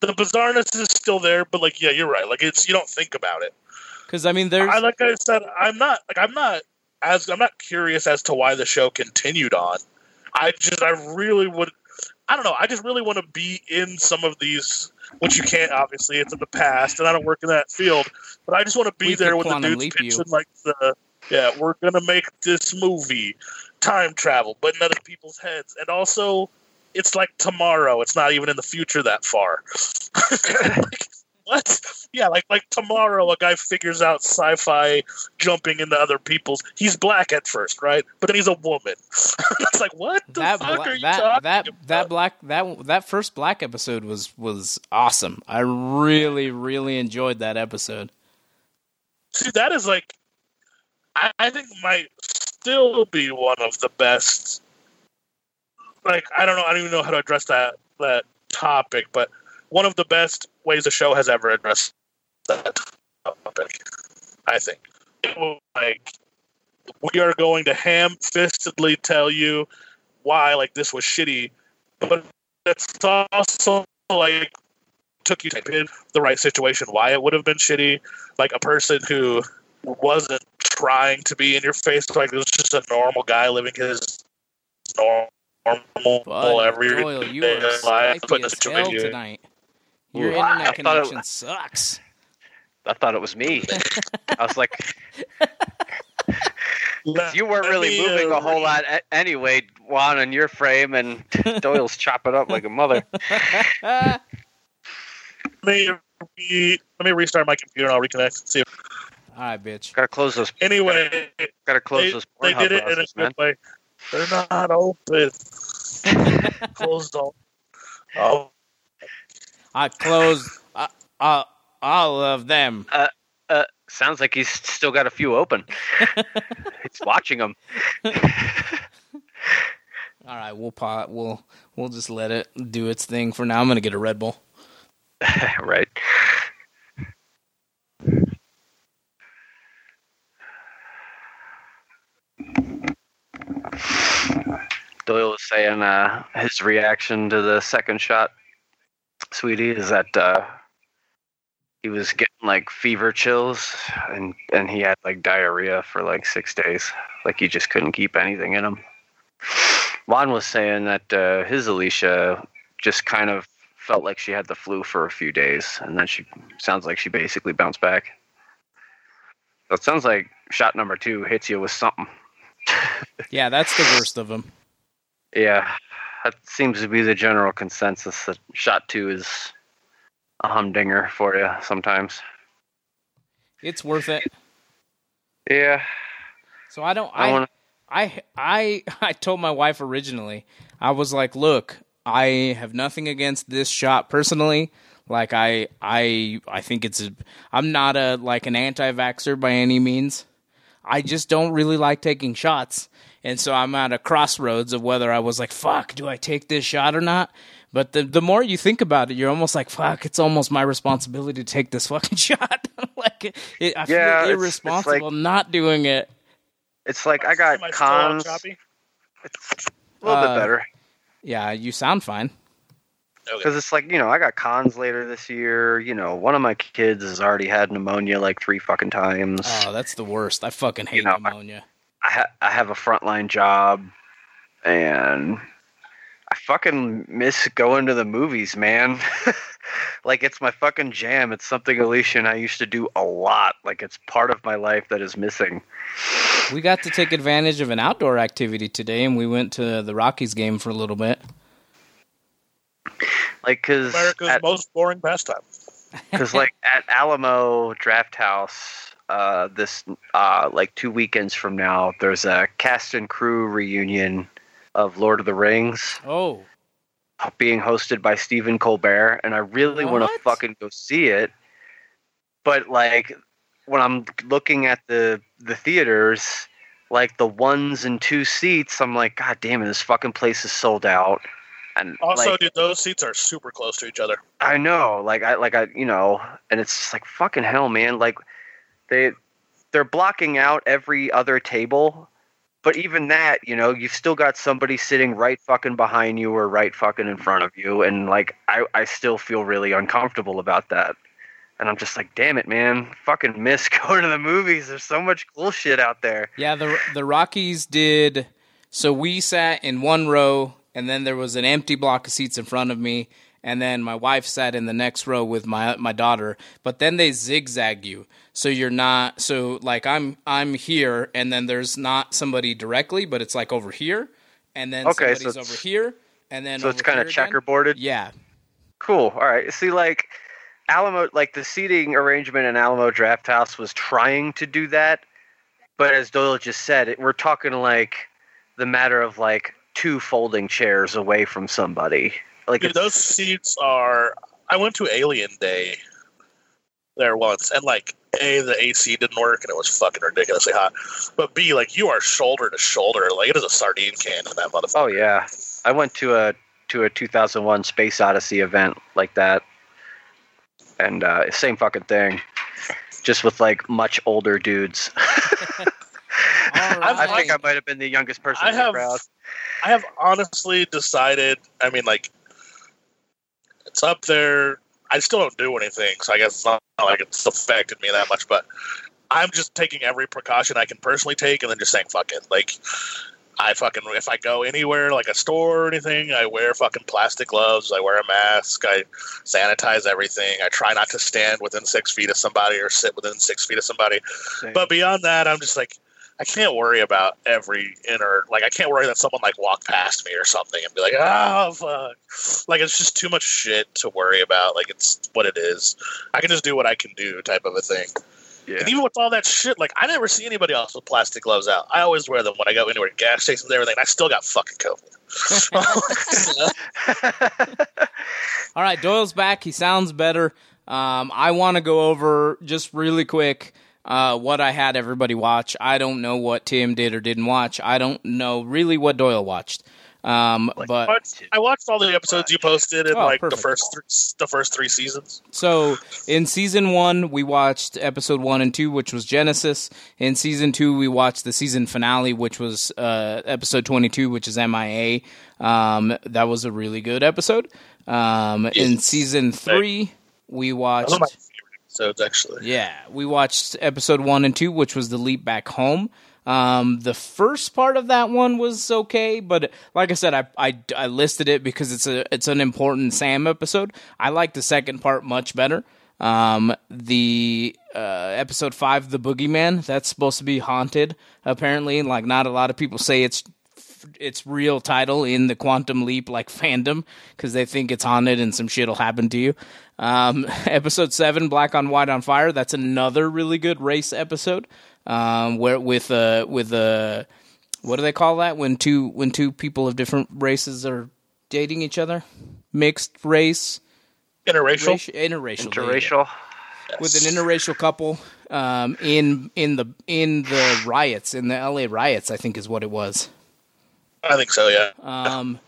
The bizarreness is still there, but like yeah, you're right. Like it's you don't think about it. because I mean there's I like I said, I'm not like I'm not as I'm not curious as to why the show continued on. I just I really would I don't know, I just really want to be in some of these which you can't obviously, it's in the past and I don't work in that field. But I just want to be We there when the dude's leap you. pitching like the yeah, we're gonna make this movie time travel, but in other people's heads. And also it's like tomorrow. It's not even in the future that far. Like, what? Yeah, like like tomorrow, a guy figures out sci-fi jumping into other people's. He's black at first, right? But then he's a woman. it's like what the that fuck bla- are you that talking that that black that that first black episode was was awesome. I really really enjoyed that episode. See, that is like, I, I think might still be one of the best. Like, I don't know, I don't even know how to address that that topic, but one of the best ways a show has ever addressed that topic. I think it was like we are going to ham-fistedly tell you why like this was shitty, but it's also like took you to in the right situation why it would have been shitty. Like a person who wasn't trying to be in your face, like it was just a normal guy living his normal Buddy, every Doyle, you are life, Skypey put in a situation. tonight. Your Ooh, I internet it- connection sucks. I thought it was me. I was like, you weren't really moving a whole lot anyway, Juan, in your frame, and Doyle's chopping up like a mother. Let me, re- let me restart my computer and I'll reconnect. And See if, All right, bitch. Gotta close this. anyway, Gotta close they, those. they Pornhub did it in a browsers, man. good way. They're not open. Closed all. Oh, I closed uh, uh, all of them. Uh, uh, sounds like he's still got a few open. He's watching them. All right, we'll pot. We'll we'll just let it do its thing for now. I'm gonna get a Red Bull. right. Doyle was saying uh, his reaction to the second shot, sweetie, is that uh, he was getting like fever chills and and he had like diarrhea for like six days. Like he just couldn't keep anything in him. Juan was saying that uh, his Alicia just kind of felt like she had the flu for a few days, and then she sounds like she basically bounced back. So it sounds like shot number two hits you with something. Yeah, that's the worst of them. Yeah, that seems to be the general consensus that shot two is a humdinger for you sometimes. It's worth it. Yeah. So I don't. I I wanna- I I I told my wife originally. I was like, look, I have nothing against this shot personally. Like I I I think it's a. I'm not a like an anti-vaxer by any means. I just don't really like taking shots. And so I'm at a crossroads of whether I was like, fuck, do I take this shot or not? But the the more you think about it, you're almost like, fuck, it's almost my responsibility to take this fucking shot. like, it, it, I Yeah, feel it's- it's irresponsible like- not doing it. It's like I got Am I still on cons. choppy? A little Uh, bit better. Yeah, you sound fine. Because it's like, you know, I got cons later this year. You know, one of my kids has already had pneumonia like three fucking times. Oh, that's the worst. I fucking hate know, pneumonia. I, ha- I have a frontline job, and I fucking miss going to the movies, man. like, it's my fucking jam. It's something Alicia and I used to do a lot. Like, it's part of my life that is missing. We got to take advantage of an outdoor activity today, and we went to the Rockies game for a little bit. Like, because America's most boring pastime. because like at Alamo Drafthouse, uh, this uh, like two weekends from now, there's a cast and crew reunion of Lord of the Rings Oh, being hosted by Stephen Colbert, and I really want to fucking go see it. But like when I'm looking at the the theaters, like the ones and two seats, I'm like, God damn it, this fucking place is sold out. And Also, like, dude, those seats are super close to each other. I know, like I like I you know, and it's just like fucking hell, man. Like they they're blocking out every other table, but even that, you know, you've still got somebody sitting right fucking behind you or right fucking in front of you, and like I I still feel really uncomfortable about that. And I'm just like, damn it, man, fucking miss going to the movies. There's so much cool shit out there. yeah. The the Rockies did. So we sat in one row, and then there was an empty block of seats in front of me, and then my wife sat in the next row with my my daughter. But then they zigzag you, so you're not. So like I'm I'm here, and then there's not somebody directly, but it's like over here, and then Okay, so somebody's it's- over here, and then so it's kind of checkerboarded. Yeah. Cool. All right. See, like Alamo, like the seating arrangement in Alamo Drafthouse was trying to do that, but as Doyle just said, it, we're talking like the matter of like two folding chairs away from somebody. Like Dude, those seats are. I went to Alien Day there once, and like a the AC didn't work, and it was fucking ridiculously hot. But b like you are shoulder to shoulder, like it is a sardine can in that motherfucker. oh yeah, I went to a to a 2001 Space Odyssey event like that, and uh, same fucking thing, just with like much older dudes. I think I might have been the youngest person I in the have, crowd. I have honestly decided. I mean, like, it's up there. I still don't do anything, so I guess it's not like it's affected me that much. But I'm just taking every precaution I can personally take, and then just saying fuck it. Like, I fucking if I go anywhere, like a store or anything, I wear fucking plastic gloves. I wear a mask. I sanitize everything. I try not to stand within six feet of somebody or sit within six feet of somebody. But beyond that, I'm just like, I can't worry about every inner. Like, I can't worry that someone like walked past me or something and be like, oh fuck. Like, it's just too much shit to worry about. Like, it's what it is. I can just do what I can do, type of a thing. And even with all that shit, like I never see anybody else with plastic gloves out. I always wear them when I go anywhere, gas stations, and everything. And I still got fucking COVID. All right, Doyle's back. He sounds better. Um, I want to go over just really quick uh, what I had everybody watch. I don't know what Tim did or didn't watch. I don't know really what Doyle watched. Um, but I watched, I watched all the episodes you posted in Oh, like perfect. the first th- the first three seasons. So in season one, we watched episode one and two, which was Genesis. In season two, we watched the season finale, which was uh, episode twenty-two, which is MIA. Um, that was a really good episode. Um, in season three, we watched. Episodes, actually. Yeah, we watched episode one and two, which was the leap back home. Um, the first part of that one was okay, but like I said, I, I, I listed it because it's a it's an important Sam episode. I like the second part much better. Um, the uh, episode five, the boogeyman, that's supposed to be haunted. Apparently, like not a lot of people say it's its real title in the Quantum Leap like fandom because they think it's haunted and some shit will happen to you. Um, episode seven, Black on White on Fire. That's another really good race episode. Um, where with uh with uh what do they call that when two when two people of different races are dating each other? Mixed race, Interracial. Raci- interracial, there you go Interracial. with an interracial couple um, in in the in the riots in the LA riots. I think is what it was. I think so. Yeah. Um,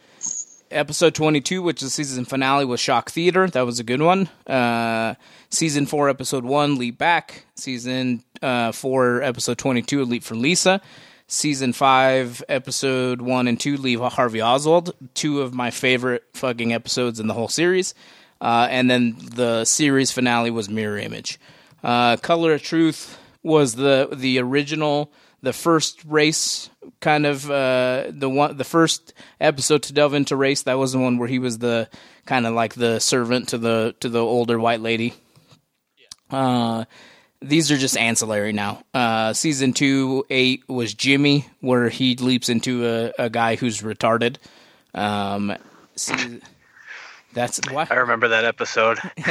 episode 22, which is the season finale, was Shock Theater. That was a good one. Uh, season 4, episode 1, Leap Back. Season uh, 4, episode 22, A Leap for Lisa. Season 5, episode 1 and 2, Lee Harvey Oswald. Two of my favorite fucking episodes in the whole series. Uh, and then the series finale was Mirror Image. Uh, Color of Truth was the the original, the first race kind of uh, the one, the first episode to delve into race. That was the one where he was the kind of like the servant to the to the older white lady. Uh, these are just ancillary now. Uh, season two, eight was Jimmy, where he leaps into a, a guy who's retarded. Um, see, that's why I remember that episode.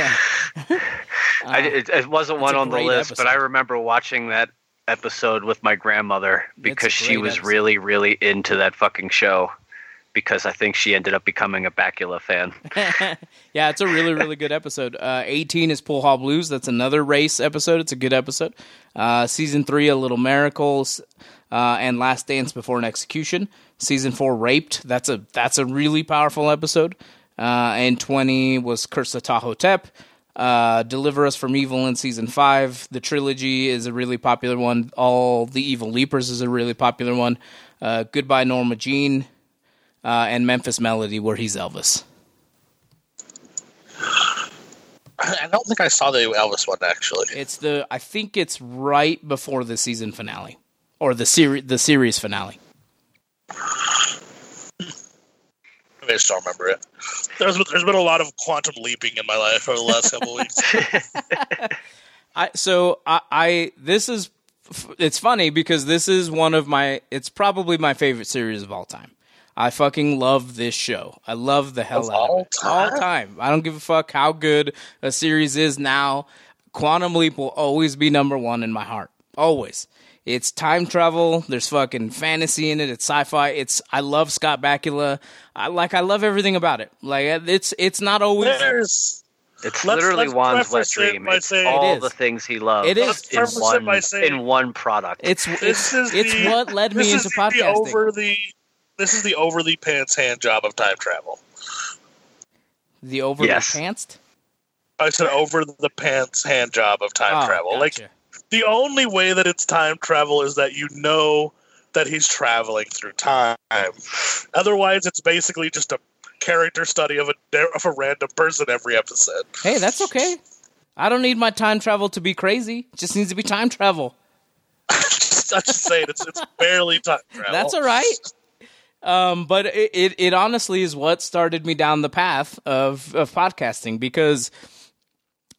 I, it, it wasn't one on the list, but I remember watching that episode with my grandmother because she was episode. really, really into that fucking show. Because I think she ended up becoming a Bakula fan. yeah, it's a really, really good episode. Uh, 18 is Pool Hall Blues. That's another race episode. It's a good episode. Uh, season 3, A Little Miracles. Uh, and Last Dance Before an Execution. Season 4, Raped. That's a that's a really powerful episode. Uh, and 20 was Curse of Ptah-Hotep. Uh, Deliver Us from Evil in season 5. The trilogy is a really popular one. All the Evil Leapers is a really popular one. Uh, Goodbye Norma Jean. Uh, and Memphis Melody, where he's Elvis. I I don't think I saw the Elvis one actually. It's the I think it's right before the season finale or the series the series finale. I just don't remember it. There's there's been a lot of quantum leaping in my life over the last couple weeks. I so I, I this is it's funny because this is one of my it's probably my favorite series of all time. I fucking love this show. I love the hell Of out of all it. All time? time. I don't give a fuck how good a series is now. Quantum Leap will always be number one in my heart. Always. It's time travel. There's fucking fantasy in it. It's sci-fi. It's I love Scott Bakula. I like I love everything about it. Like uh, it's it's not always There's It's Let's- literally let's Juan's wet preface it dream. It's saying- all It is. the things he loves It is. in Let's it one, saying- in one product. it's this it's, is it's the- what led me this into the podcasting. over the this is the over the pants hand job of time travel. the over Yes. the pantsed. I said over the pants hand job of time Oh, travel. Like gotcha. The only way that it's time travel is that you know that he's traveling through time. Otherwise, it's basically just a character study of a of a random person every episode. Hey, that's okay. I don't need my time travel to be crazy. It just needs to be time travel. I'm just saying, it's it's barely time travel. That's all right. Um, but it, it, it honestly is what started me down the path of, of podcasting because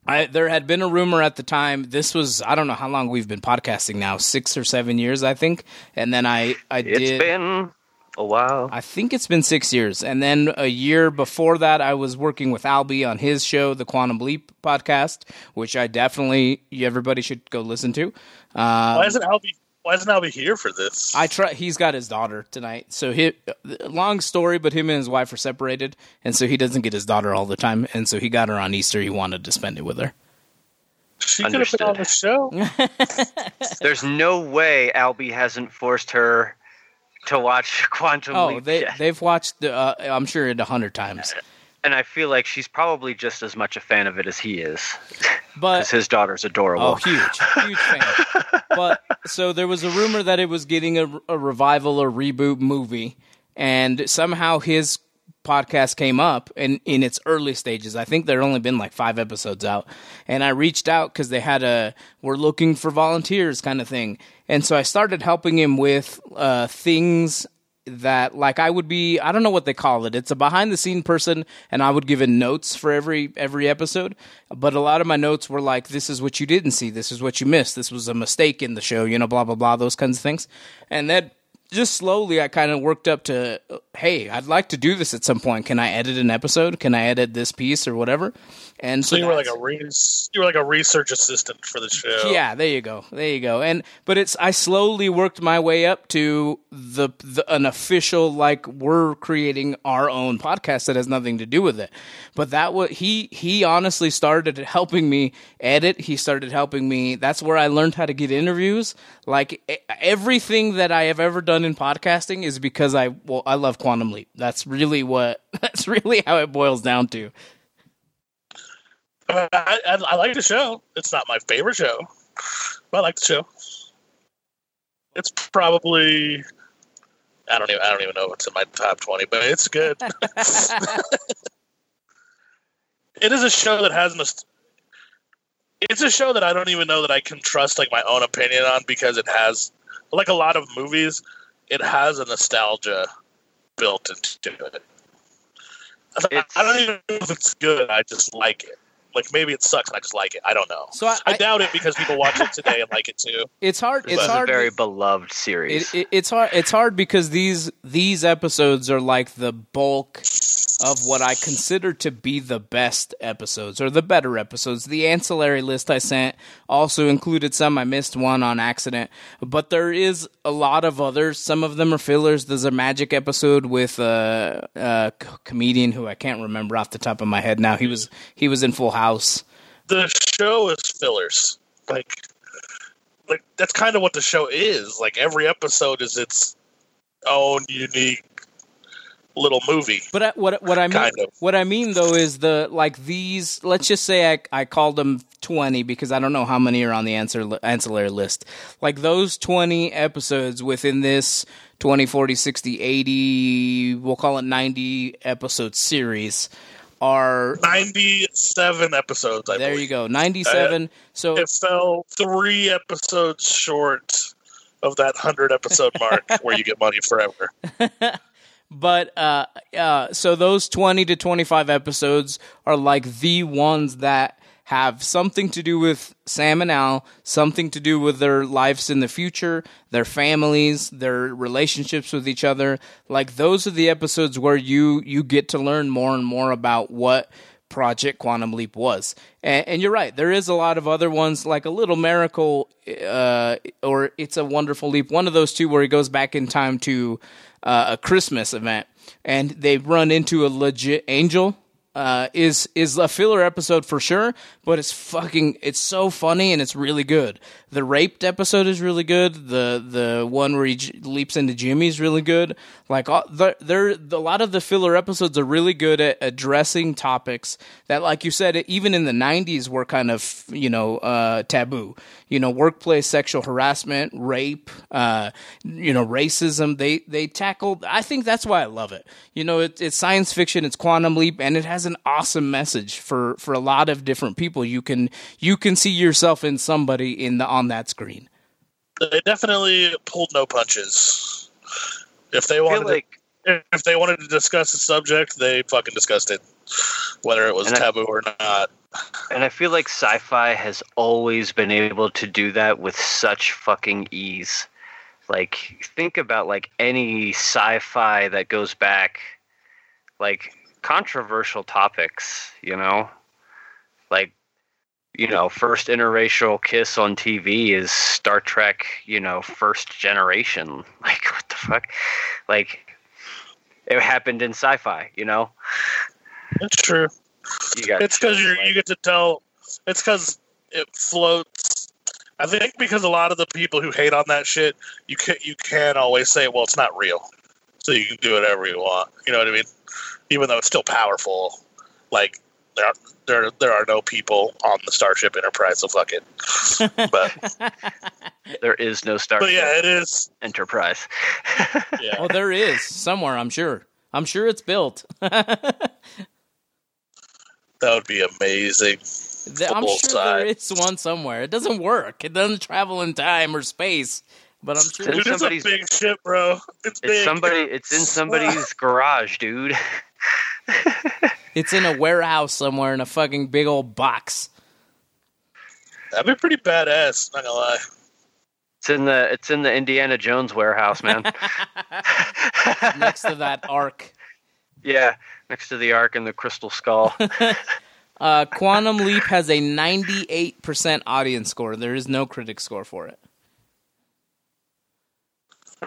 I there had been a rumor at the time. This was I don't know how long we've been podcasting now, six or seven years, I think. And then I I It's did. been a while. I think it's been six years. And then a year before that, I was working with Albie on his show, the Quantum Leap podcast, which I definitely, everybody should go listen to. Um, why isn't Albie? Why isn't Albie here for this? I try. He's got his daughter tonight, so he. Long story, but him and his wife are separated, and so he doesn't get his daughter all the time, and so he got her on Easter. He wanted to spend it with her. She could have been on the show. There's no way Albie hasn't forced her to watch Quantum Oh, Leap. they yet. they've watched. the, Uh, I'm sure it a hundred times. And I feel like she's probably just as much a fan of it as he is. But Because his daughter's adorable. Oh, huge, huge fan. but so there was a rumor that it was getting a, a revival or reboot movie, and somehow his podcast came up in in its early stages. I think there had only been like five episodes out, and I reached out because they had a we're looking for volunteers kind of thing, and so I started helping him with uh, things that like I would be I don't know what they call it. It's a behind the scene person and I would give in notes for every every episode. But a lot of my notes were like this is what you didn't see, this is what you missed, this was a mistake in the show, you know, blah blah blah, those kinds of things. And then just slowly I kind of worked up to hey, I'd like to do this at some point. Can I edit an episode? Can I edit this piece or whatever? And So you were like a re- you were like a research assistant for the show. yeah, there you go. There you go. And but it's I slowly worked my way up to the, the an official like we're creating our own podcast that has nothing to do with it. But that was he he honestly started helping me edit. He started helping me. That's where I learned how to get interviews. Like everything that I have ever done in podcasting is because I well I love Quantum Leap. That's really what that's really how it boils down to. I, I, I like the show. It's not my favorite show, but I like the show. It's probably I don't even I don't even know what's in my top twenty, but it's good. it is a show that has nost- it's a show that I don't even know that I can trust like my own opinion on because it has like a lot of movies, it has a nostalgia built into it. I, I don't even know if it's good. I just like it. Like maybe it sucks and I just like it. I don't know. So I, doubt it because people watch it today and like it too. It's hard. It's It's a hard. very beloved series. It, it, it's hard. It's hard because these these episodes are like the bulk of what I consider to be the best episodes or the better episodes. The ancillary list I sent also included some. I missed one on accident, but there is a lot of others. Some of them are fillers. There's a magic episode with a comedian who I can't remember off the top of my head now. He was he was in Full House. The show is fillers. Like like that's kind of what the show is. Like every episode is its own unique little movie. But I, what what I mean of. what I mean though is the like these. Let's just say I I called them twenty because I don't know how many are on the answer ancillary list. Like those twenty episodes within this 20, 40, 60, 80, we'll call it ninety episode series are 97 episodes. I there. believe. You go, ninety seven. Uh, so it fell three episodes short of that hundred episode mark where you get money forever. but uh, uh, so those 20 to 25 episodes are like the ones that have something to do with Sam and Al, something to do with their lives in the future, their families, their relationships with each other. Like those are the episodes where you you get to learn more and more about what Project Quantum Leap was. And, and you're right, there is a lot of other ones like a Little Miracle uh, or It's a Wonderful Leap. One of those two where he goes back in time to uh, a Christmas event and they run into a legit angel. Uh, is is a filler episode for sure, but it's fucking it's so funny and it's really good. The raped episode is really good. The the one where he j- leaps into Jimmy is really good. Like all, the, there, a lot of the filler episodes are really good at addressing topics that, like you said, even in the '90s were kind of you know uh, taboo. You know, workplace sexual harassment, rape, uh, you know, racism. They they tackled. I think that's why I love it. You know, it, it's science fiction, it's quantum leap, and it has an awesome message for for a lot of different people. You can you can see yourself in somebody in the on that screen. They definitely pulled no punches. If they wanted like- to, if they wanted to discuss the subject, they fucking discussed it, whether it was And I- taboo or not. And I feel like sci-fi has always been able to do that with such fucking ease. Like think about like any sci-fi that goes back like controversial topics, you know? Like you know, first interracial kiss on TV is Star Trek, you know, first generation. Like what the fuck? Like it happened in sci-fi, you know? It's true. You got It's because you you get to tell. It's because it floats. I think because a lot of the people who hate on that shit, you can you can always say, well, it's not real, so you can do whatever you want. You know what I mean? Even though it's still powerful, like there are, there there are no people on the Starship Enterprise, so fuck it. But There is no Starship. but yeah, it is. Enterprise. Yeah. Oh, there is somewhere. I'm sure. I'm sure it's built. That would be amazing. Th- I'm sure size. there is one somewhere. It doesn't work. It doesn't travel in time or space. But I'm sure. Dude, it's a big ship, bro. It's It's big. somebody. It's in somebody's garage, dude. It's in a warehouse somewhere in a fucking big old box. That'd be pretty badass. Not gonna lie. It's in the. It's in the Indiana Jones warehouse, man. next to that arc. yeah, next to the Ark and the Crystal Skull. Uh, Quantum Leap has a 98% audience score. There is no critic score for it.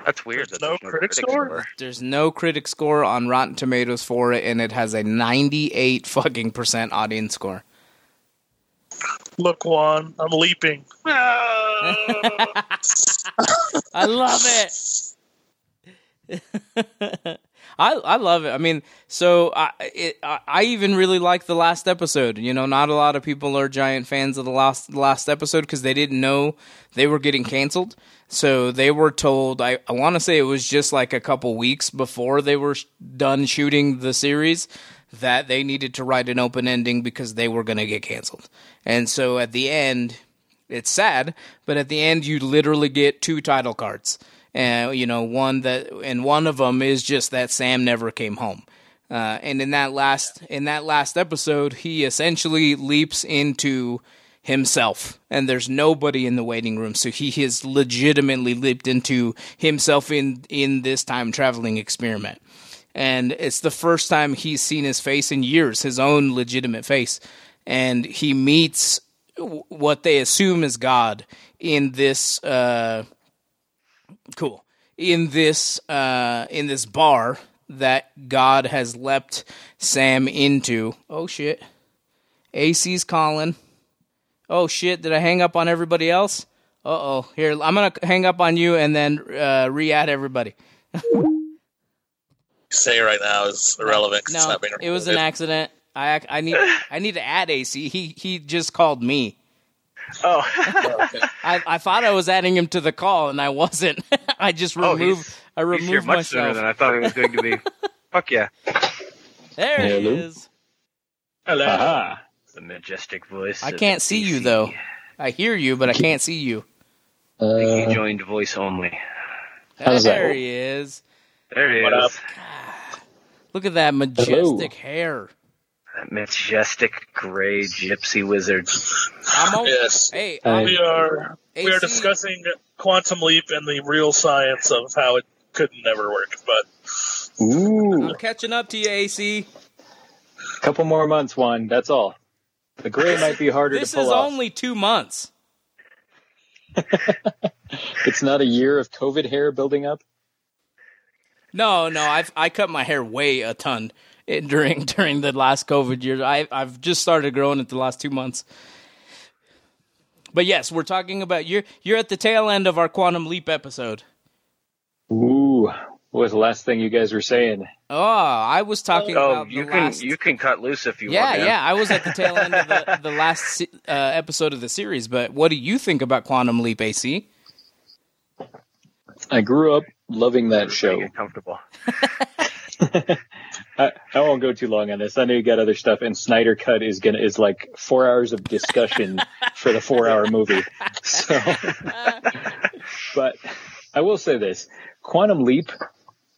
That's weird. That no there's no critic critic score? There's no critic score on Rotten Tomatoes for it, and it has a 98 fucking percent audience score. Look, Juan, I'm leaping. Ah! I love it. I I love it. I mean, so I it, I I even really like the last episode. You know, not a lot of people are giant fans of the last last episode because they didn't know they were getting canceled. So they were told. I I want to say it was just like a couple weeks before they were done shooting the series that they needed to write an open ending because they were going to get canceled. And so at the end, it's sad, but at the end you literally get two title cards. And you know, one that and one of them is just that Sam never came home. Uh, and in that last in that last episode, he essentially leaps into himself, and there's nobody in the waiting room, so he has legitimately leaped into himself in in this time traveling experiment. And it's the first time he's seen his face in years, his own legitimate face, and he meets what they assume is God in this. Uh, cool in this uh in this bar that God has leapt Sam into. Oh shit. AC's calling. Oh shit, did I hang up on everybody else? Uh oh. Here, I'm gonna hang up on you and then uh, re-add everybody. Say right now is irrelevant. No, not being it was an accident. I I need I need to add AC. He he just called me. Oh. I, I thought I was adding him to the call and I wasn't. I just Oh, removed he's- I He's removed here much sooner than I thought he was going to be. Fuck yeah. There he is. Hello. The majestic voice. I can't see you though. I hear you, but I can't see you. He joined voice only. How's there he is. There he What is. up? Look at that majestic hair. That majestic gray gypsy wizard. I'm al- Yes. Hey, Hey. we are we are discussing quantum leap and the real science of how it could never work. But Ooh, I'm catching up to you, AC. couple more months, Juan. That's all. The gray might be harder This to pull is off. only two months. It's not a year of COVID hair building up. No, no, I've I cut my hair way a ton during during the last COVID years. I I've just started growing it the last two months. But yes, we're talking about you're you're at the tail end of our quantum leap episode. Ooh, what was the last thing you guys were saying? Oh, I was talking Oh, about you the can last. you can cut loose if you yeah, want. man. yeah, I was at the tail end of the, the last uh, episode of the series. But what do you think about Quantum Leap, AC? I grew up loving that show. Comfortable. I, I won't go too long on this. I know you got other stuff, and Snyder Cut is gonna is like four hours of discussion for the four hour movie. So, but I will say this: Quantum Leap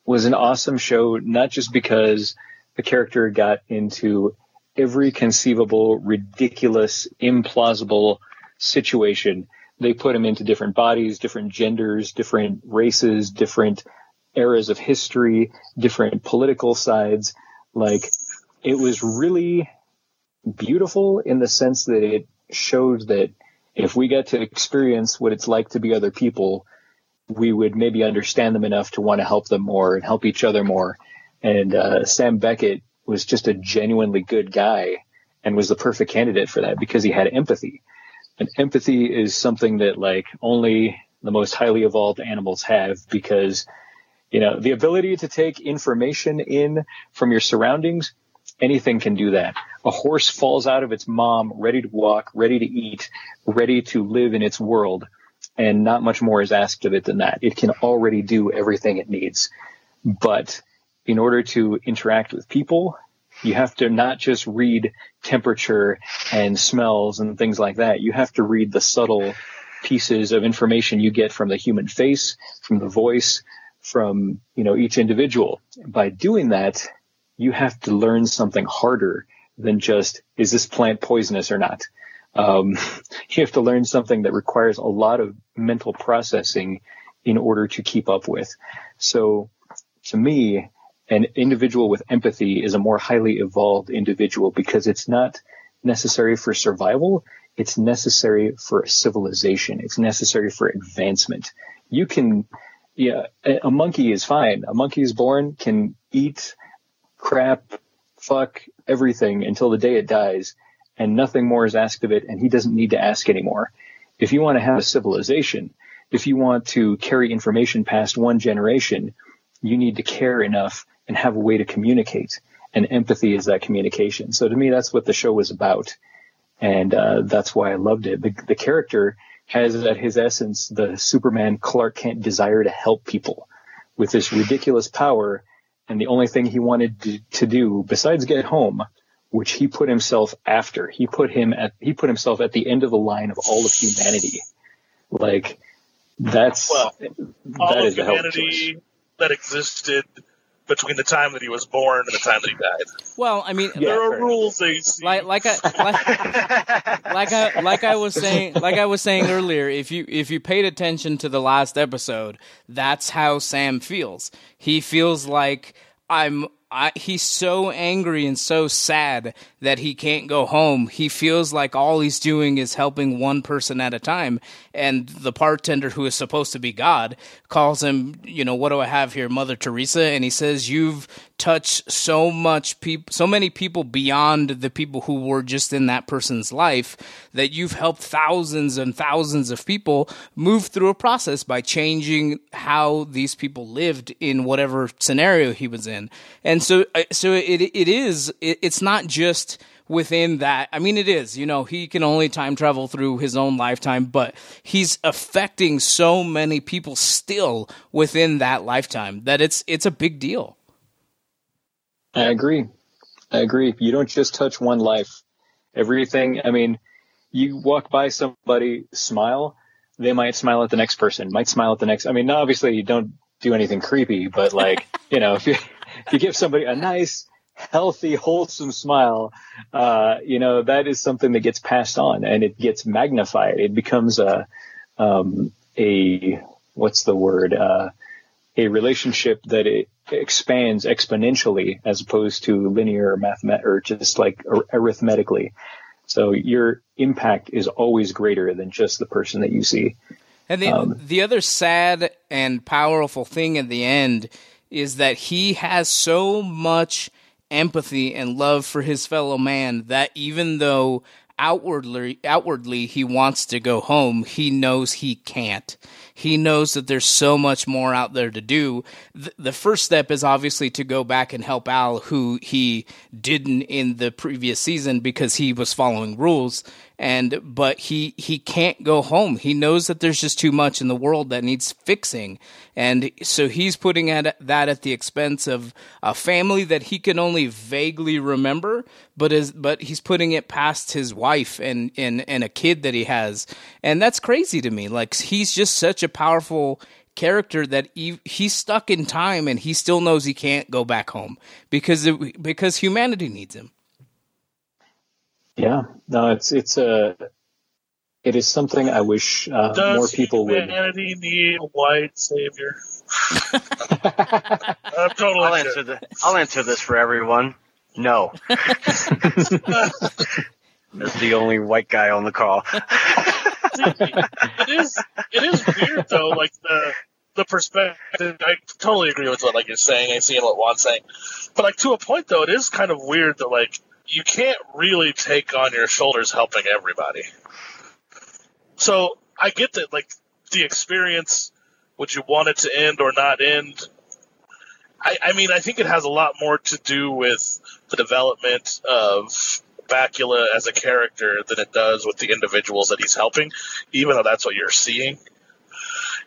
was an awesome show, not just because the character got into every conceivable, ridiculous, implausible situation. They put him into different bodies, different genders, different races, different eras of history, different political sides. Like it was really beautiful in the sense that it showed that if we got to experience what it's like to be other people, we would maybe understand them enough to want to help them more and help each other more. And uh, Sam Beckett was just a genuinely good guy and was the perfect candidate for that because he had empathy. And empathy is something that like only the most highly evolved animals have because you know the ability to take information in from your surroundings anything can do that. A horse falls out of its mom ready to walk ready to eat ready to live in its world and not much more is asked of it than that. It can already do everything it needs. But in order to interact with people you have to not just read temperature and smells and things like that. You have to read the subtle pieces of information you get from the human face, from the voice, from, you know, each individual. By doing that, you have to learn something harder than just, is this plant poisonous or not? Um, you have to learn something that requires a lot of mental processing in order to keep up with. So to me, an individual with empathy is a more highly evolved individual because it's not necessary for survival it's necessary for civilization. It's necessary for advancement. You can, yeah, a monkey is fine. A monkey is born, can eat crap, fuck everything until the day it dies, and nothing more is asked of it, and he doesn't need to ask anymore. If you want to have a civilization, if you want to carry information past one generation, you need to care enough and have a way to communicate. And empathy is that communication. So to me, that's what the show was about and uh, that's why I loved it. The, the character has at his essence the Superman Clark Kent desire to help people with this ridiculous power, and the only thing he wanted to, to do besides get home, which he put himself after, he put him at he put himself at the end of the line of all of humanity. Like that's well, that all is of a hell of a humanity that existed between the time that he was born and the time that he died. Well, I mean, there are rules like like I like, like I like I was saying like I was saying earlier. If you if you paid attention to the last episode, that's how Sam feels. He feels like I'm. I, he's so angry and so sad that he can't go home. He feels like all he's doing is helping one person at a time. And the bartender, who is supposed to be God, calls him, you know, what do I have here, Mother Teresa? And he says, You've touched so much people, so many people beyond the people who were just in that person's life that you've helped thousands and thousands of people move through a process by changing how these people lived in whatever scenario he was in. And so, uh, so it, it is, it, it's not just, within that. I mean, it is, you know, he can only time travel through his own lifetime, but he's affecting so many people still within that lifetime that it's, it's a big deal. I agree. I agree. You don't just touch one life. Everything, I mean, you walk by somebody, smile, they might smile at the next person, might smile at the next. I mean, obviously you don't do anything creepy, but like, you know, if you, if you give somebody a nice, healthy, wholesome smile, uh, you know, that is something that gets passed on and it gets magnified. It becomes a, um, a, what's the word, uh, a relationship that it expands exponentially as opposed to linear mathemat or just like arithmetically. So your impact is always greater than just the person that you see. And the, um, the other sad and powerful thing at the end is that he has so much empathy and love for his fellow man that even though outwardly outwardly he wants to go home he knows he can't he knows that there's so much more out there to do. Th- the first step is obviously to go back and help al who he didn't in the previous season because he was following rules and but he he can't go home. He knows that there's just too much in the world that needs fixing. And so he's putting at that at the expense of a family that he can only vaguely remember but is but he's putting it past his wife and and and a kid that he has. And that's crazy to me. Like he's just such a powerful character that he, he's stuck in time and he still knows he can't go back home because it, because humanity needs him yeah, no, it's it's a it is something I wish uh, Does more people would. humanity need a white savior? I'm totally I'll answer the, I'll answer this for everyone. No. That's the only white guy on the call. it is it is weird though, like the the perspective. I totally agree with what like you're saying. I see what Juan's saying, but like to a point though, it is kind of weird that like you can't really take on your shoulders helping everybody. so I get that, like the experience, would you want it to end or not end? I, I mean, I think it has a lot more to do with the development of Bakula as a character than it does with the individuals that he's helping, even though that's what you're seeing.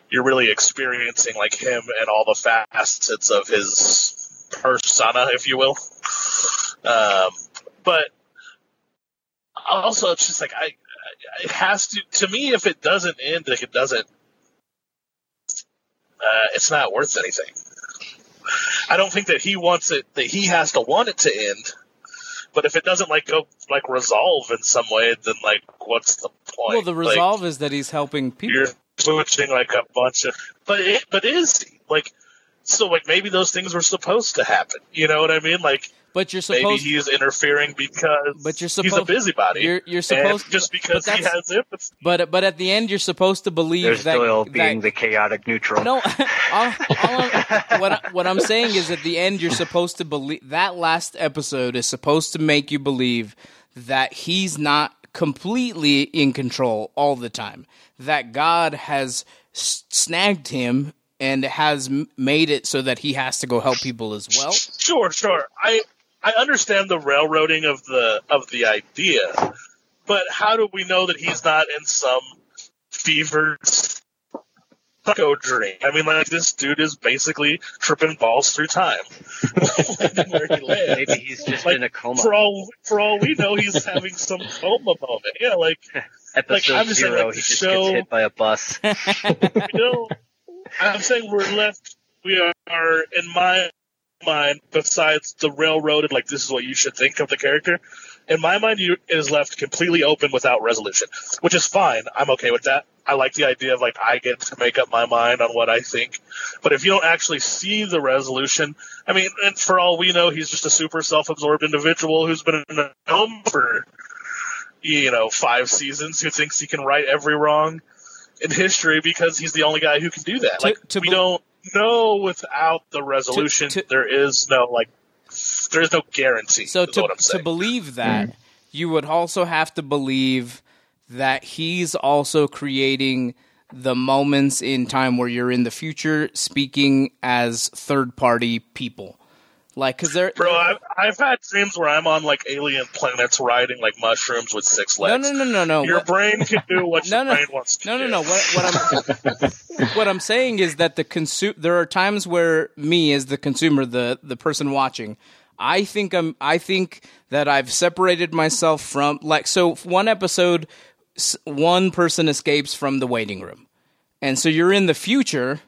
You're really experiencing like him and all the facets of his persona, if you will. Um, but also, it's just like I, it has to. To me, if it doesn't end, like it doesn't, uh, it's not worth anything. I don't think that he wants it. That he has to want it to end. But if it doesn't like go like resolve in some way, then like what's the point? Well, the Like, resolve is that he's helping people. you're switching like a bunch of, but it, but is like so like maybe those things were supposed to happen. You know what I mean? Like But you're maybe supposed. he's interfering because But you're he's a busybody. You're you're and supposed just but because he has empathy. But but at the end, you're supposed to believe There's that Doyle that- being the chaotic neutral. No, all, all I'm, what I- what I'm saying is at the end you're supposed to believe that last episode is supposed to make you believe that he's not completely in control all the time. That God has snagged him and has made it so that he has to go help people as well. Sure, sure. I I understand the railroading of the of the idea, but how do we know that he's not in some fevered psycho dream? I mean, like this dude is basically tripping balls through time. Where he lives. Maybe he's just Like, in a coma. For all for all we know, he's having some coma moment. Yeah, like Episode like, I'm saying, zero, like, he just show- gets hit by a bus. you know, I'm saying we're left. We are in my mind. Besides the railroaded, like this is what you should think of the character. In my mind, you, it is left completely open without resolution, which is fine. I'm okay with that. I like the idea of like I get to make up my mind on what I think. But if you don't actually see the resolution, I mean, and for all we know, he's just a super self-absorbed individual who's been in a home for you know five seasons who thinks he can right every wrong in history because he's the only guy who can do that. like we don't know without the resolution. there is no like there is no guarantee. So to to believe mm-hmm. that, you would also have to believe that he's also creating the moments in time where you're in the future speaking as third party people. Like, cause they're, Bro, I've, I've had dreams where I'm on like alien planets riding like mushrooms with six legs. no, no, no, no. No. Your What- brain can do what No, your no. brain wants to No, no, do. no. What, what I'm what I'm saying is that the consu- there are times where me as the consumer, the the person watching, I think I'm I think that I've separated myself from like so one episode one person escapes from the waiting room. And so you're in the future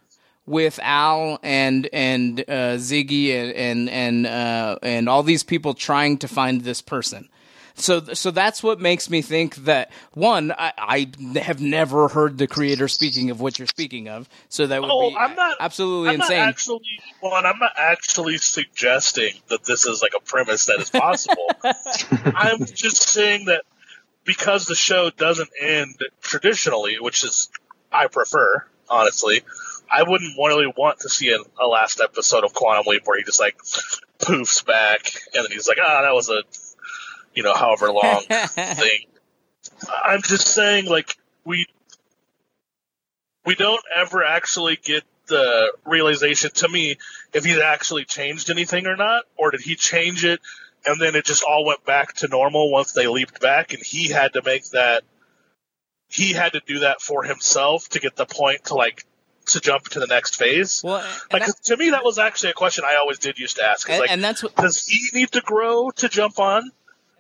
with Al and and uh, Ziggy and and and uh, and all these people trying to find this person. So so that's what makes me think that one I, I have never heard the creator speaking of what you're speaking of. So that would Oh, be I'm not absolutely I'm insane. Not actually, one, I'm not actually suggesting that this is like a premise that is possible. I'm just saying that because the show doesn't end traditionally, which is I prefer, honestly. I wouldn't really want to see a, a last episode of Quantum Leap where he just like poofs back and then he's like, ah, that was a, you know, however long thing. I'm just saying, like, we we don't ever actually get the realization to me if he's actually changed anything or not, or did he change it and then it just all went back to normal once they leaped back and he had to make that he had to do that for himself to get the point to like to jump to the next phase. Well, like 'cause to me that was actually a question I always did used to ask. And- like, and that's what- does he need to grow to jump on?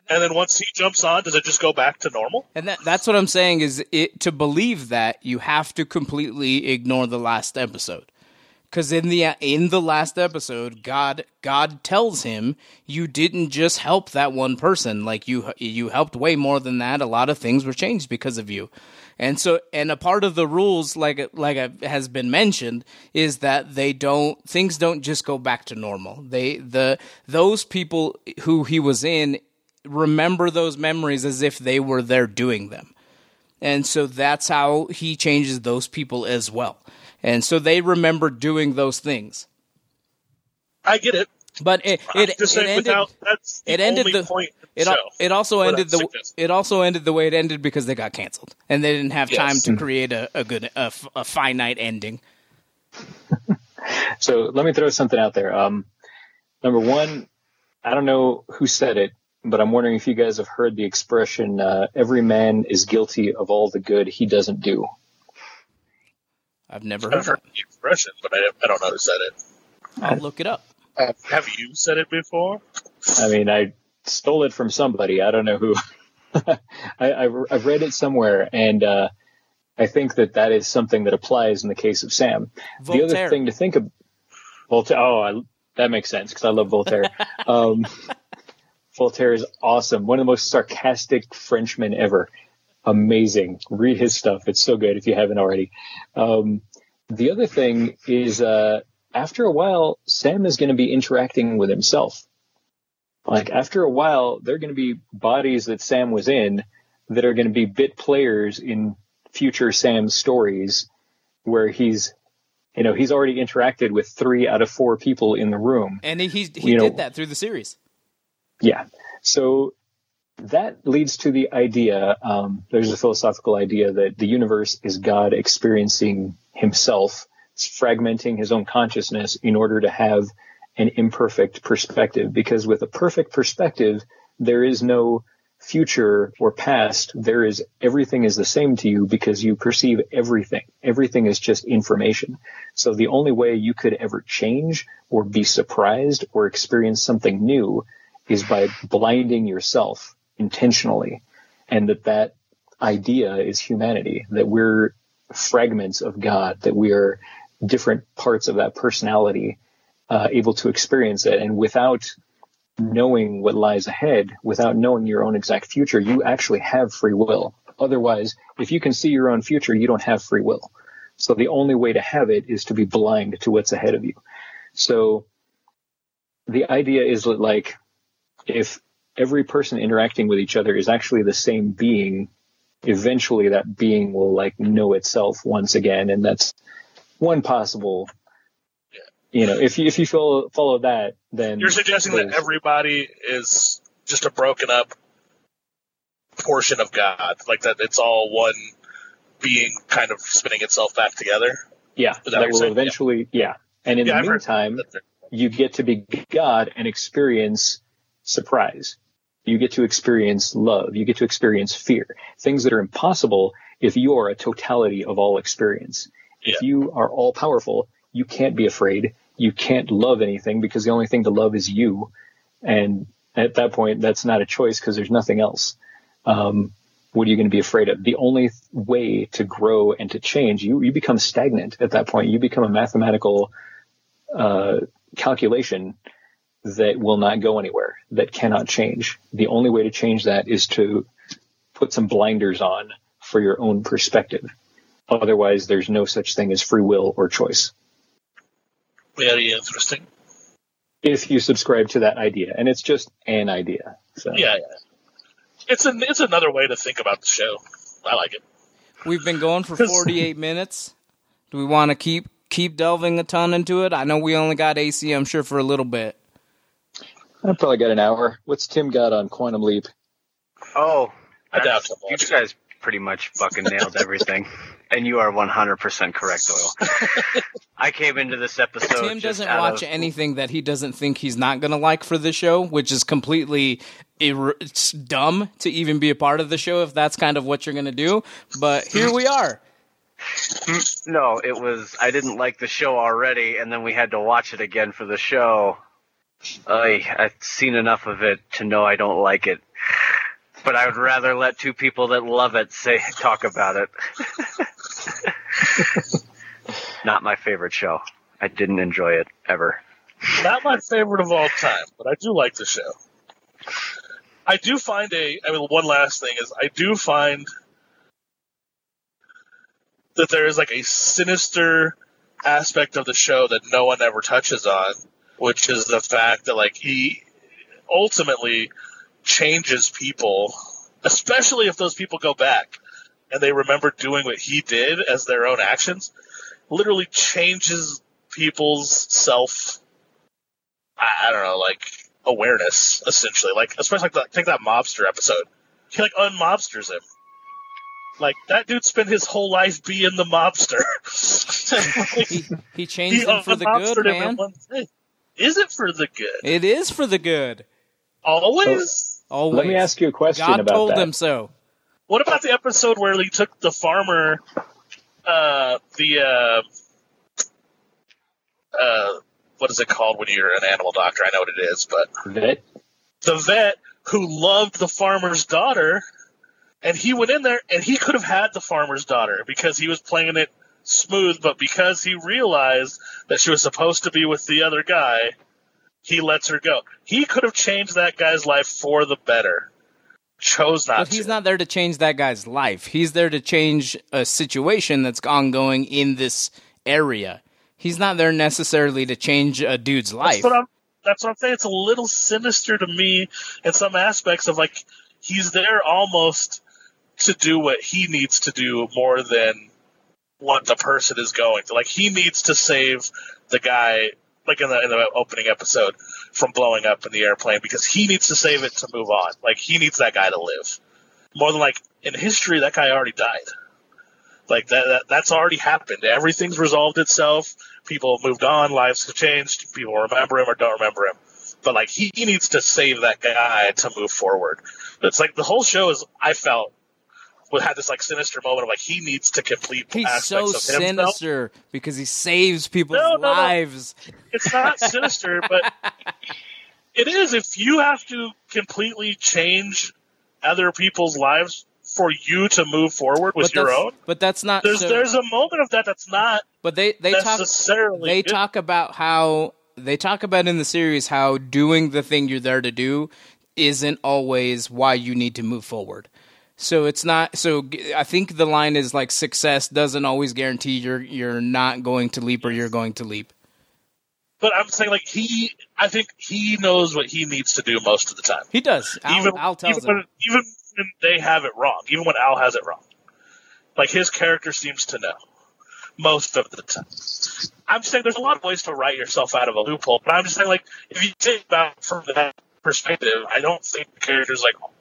And then once he jumps on, does it just go back to normal? And that, that's what I'm saying is it to believe that you have to completely ignore the last episode. Cuz in the in the last episode God God tells him you didn't just help that one person like you you helped way more than that a lot of things were changed because of you. And so and a part of the rules like like has been mentioned is that they don't things don't just go back to normal. They the those people who he was in remember those memories as if they were there doing them. And so that's how he changes those people as well. And so they remember doing those things. I get it. But it it, it Just ended. without that's the It ended the. point the It, al- it also ended the sickness- it also ended the way it ended because they got canceled and they didn't have Yes. time to create a, a good a finite ending. So let me throw something out there. Um, number one, I don't know who said it, but I'm wondering if you guys have heard the expression uh, "every man is guilty of all the good he doesn't do." I've never I've heard heard the expression, but I, I don't know who said it. I'll look it up. Have you said it before? I mean, I stole it from somebody. I don't know who. I, I've, I've read it somewhere, and uh, I think that that is something that applies in the case of Sam. Voltaire. The other thing to think of, Voltaire. Oh, I, that makes sense because I love Voltaire. um, Voltaire is awesome. One of the most sarcastic Frenchmen ever. Amazing. Read his stuff. It's so good if you haven't already. Um, the other thing is, uh, after a while, Sam is going to be interacting with himself. Like after a while, there are going to be bodies that Sam was in that are going to be bit players in future Sam stories where he's, you know, he's already interacted with three out of four people in the room. And he he, he You know- did that through the series. Yeah. So that leads to the idea um, there's a philosophical idea that the universe is God experiencing himself, fragmenting his own consciousness in order to have an imperfect perspective. Because with a perfect perspective, there is no future or past. There is everything is the same to you because you perceive everything. Everything is just information. So the only way you could ever change or be surprised or experience something new is by blinding yourself intentionally and that that idea is humanity that we're fragments of god that we are different parts of that personality uh, able to experience it. And without knowing what lies ahead without knowing your own exact future you actually have free will. Otherwise if you can see your own future you don't have free will. So the only way to have it is to be blind to what's ahead of you. So the idea is that like if every person interacting with each other is actually the same being, eventually that being will like know itself once again, and that's one possible. You know, if you if you follow follow that, then You're suggesting that everybody is just a broken up portion of God, like that it's all one being kind of spinning itself back together. yeah, that that will saying? eventually yeah. And in Yeah, the I've meantime, you get to be God and experience surprise. You get to experience love. You get to experience fear. Things that are impossible if you are a totality of all experience. If you are all powerful, you can't be afraid. You can't love anything because the only thing to love is you. And at that point, that's not a choice because there's nothing else. Um, what are you going to be afraid of? The only way to grow and to change, you, you become stagnant at that point. You become a mathematical uh, calculation that will not go anywhere, that cannot change. The only way to change that is to put some blinders on for your own perspective. Otherwise, there's no such thing as free will or choice. Very interesting. If you subscribe to that idea, and it's just an idea. So Yeah, yeah. It's an it's another way to think about the show. I like it. We've been going for 48 minutes. Do we want to keep keep delving a ton into it? I know we only got AC, I'm sure, for a little bit. I probably got an hour. What's Tim got on Quantum Leap? Oh, I doubt that's- you guys pretty much fucking nailed everything, and you are 100% correct, Doyle. I came into this episode. Tim doesn't watch of- anything that he doesn't think he's not going to like for the show, which is completely ir- it's dumb to even be a part of the show if that's kind of what you're going to do. But here we are. No, it was I didn't like the show already, and then we had to watch it again for the show. I I've seen enough of it to know I don't like it, but I would rather let two people that love it say talk about it. Not my favorite show. I didn't enjoy it ever. Not my favorite of all time, but I do like the show. I do find a. I mean, one last thing is I do find that there is like a sinister aspect of the show that no one ever touches on, which is the fact that like he ultimately changes people, especially if those people go back and they remember doing what he did as their own actions. Literally changes people's self I, I don't know, like awareness essentially. Like especially like the, take that mobster episode. He like unmobsters him. Like that dude spent his whole life being the mobster. he, he changed He them for the good, unmobstered him in man. Is it for the good? It is for the good. Always. Always. Let me ask you a question God about told that. him so. What about the episode where he took the farmer, uh, the, uh, uh, what is it called when you're an animal doctor? I know what it is, but Vet? the vet who loved the farmer's daughter, and he went in there and he could have had the farmer's daughter because he was playing it smooth, but because he realized that she was supposed to be with the other guy, he lets her go. He could have changed that guy's life for the better. Chose not But he's not there to change that guy's life. He's there to change a situation that's ongoing in this area. He's not there necessarily to change a dude's life. That's what I'm. That's what I'm saying. It's a little sinister to me in some aspects of like he's there almost to do what he needs to do more than what the person is going to. Like he needs to save the guy, like in the in the opening episode, from blowing up in the airplane because he needs to save it to move on. Like he needs that guy to live more than like in history that guy already died. Like that, that that's already happened. Everything's resolved itself. People have moved on. Lives have changed. People remember him or don't remember him. But like he, he needs to save that guy to move forward. It's like the whole show is. I felt would have this like sinister moment of like he needs to complete He's aspects so sinister because he saves people's No, no, no. lives. It's not sinister, but it is. If you have to completely change other people's lives for you to move forward with But your own, But that's not. there's so- there's a moment of that that's not But they they talk necessarily they good. talk about how they talk about in the series how doing the thing you're there to do isn't always why you need to move forward. So it's not so I think the line is like success doesn't always guarantee you're you're not going to leap or you're going to leap. But I'm saying like he, I think he knows what he needs to do most of the time. He does. Al, even Al tells even him. when, even when they have it wrong, even when Al has it wrong, like his character seems to know most of the time. I'm saying there's a lot of ways to write yourself out of a loophole, but I'm just saying like if you think about it from that perspective, I don't think the character's like.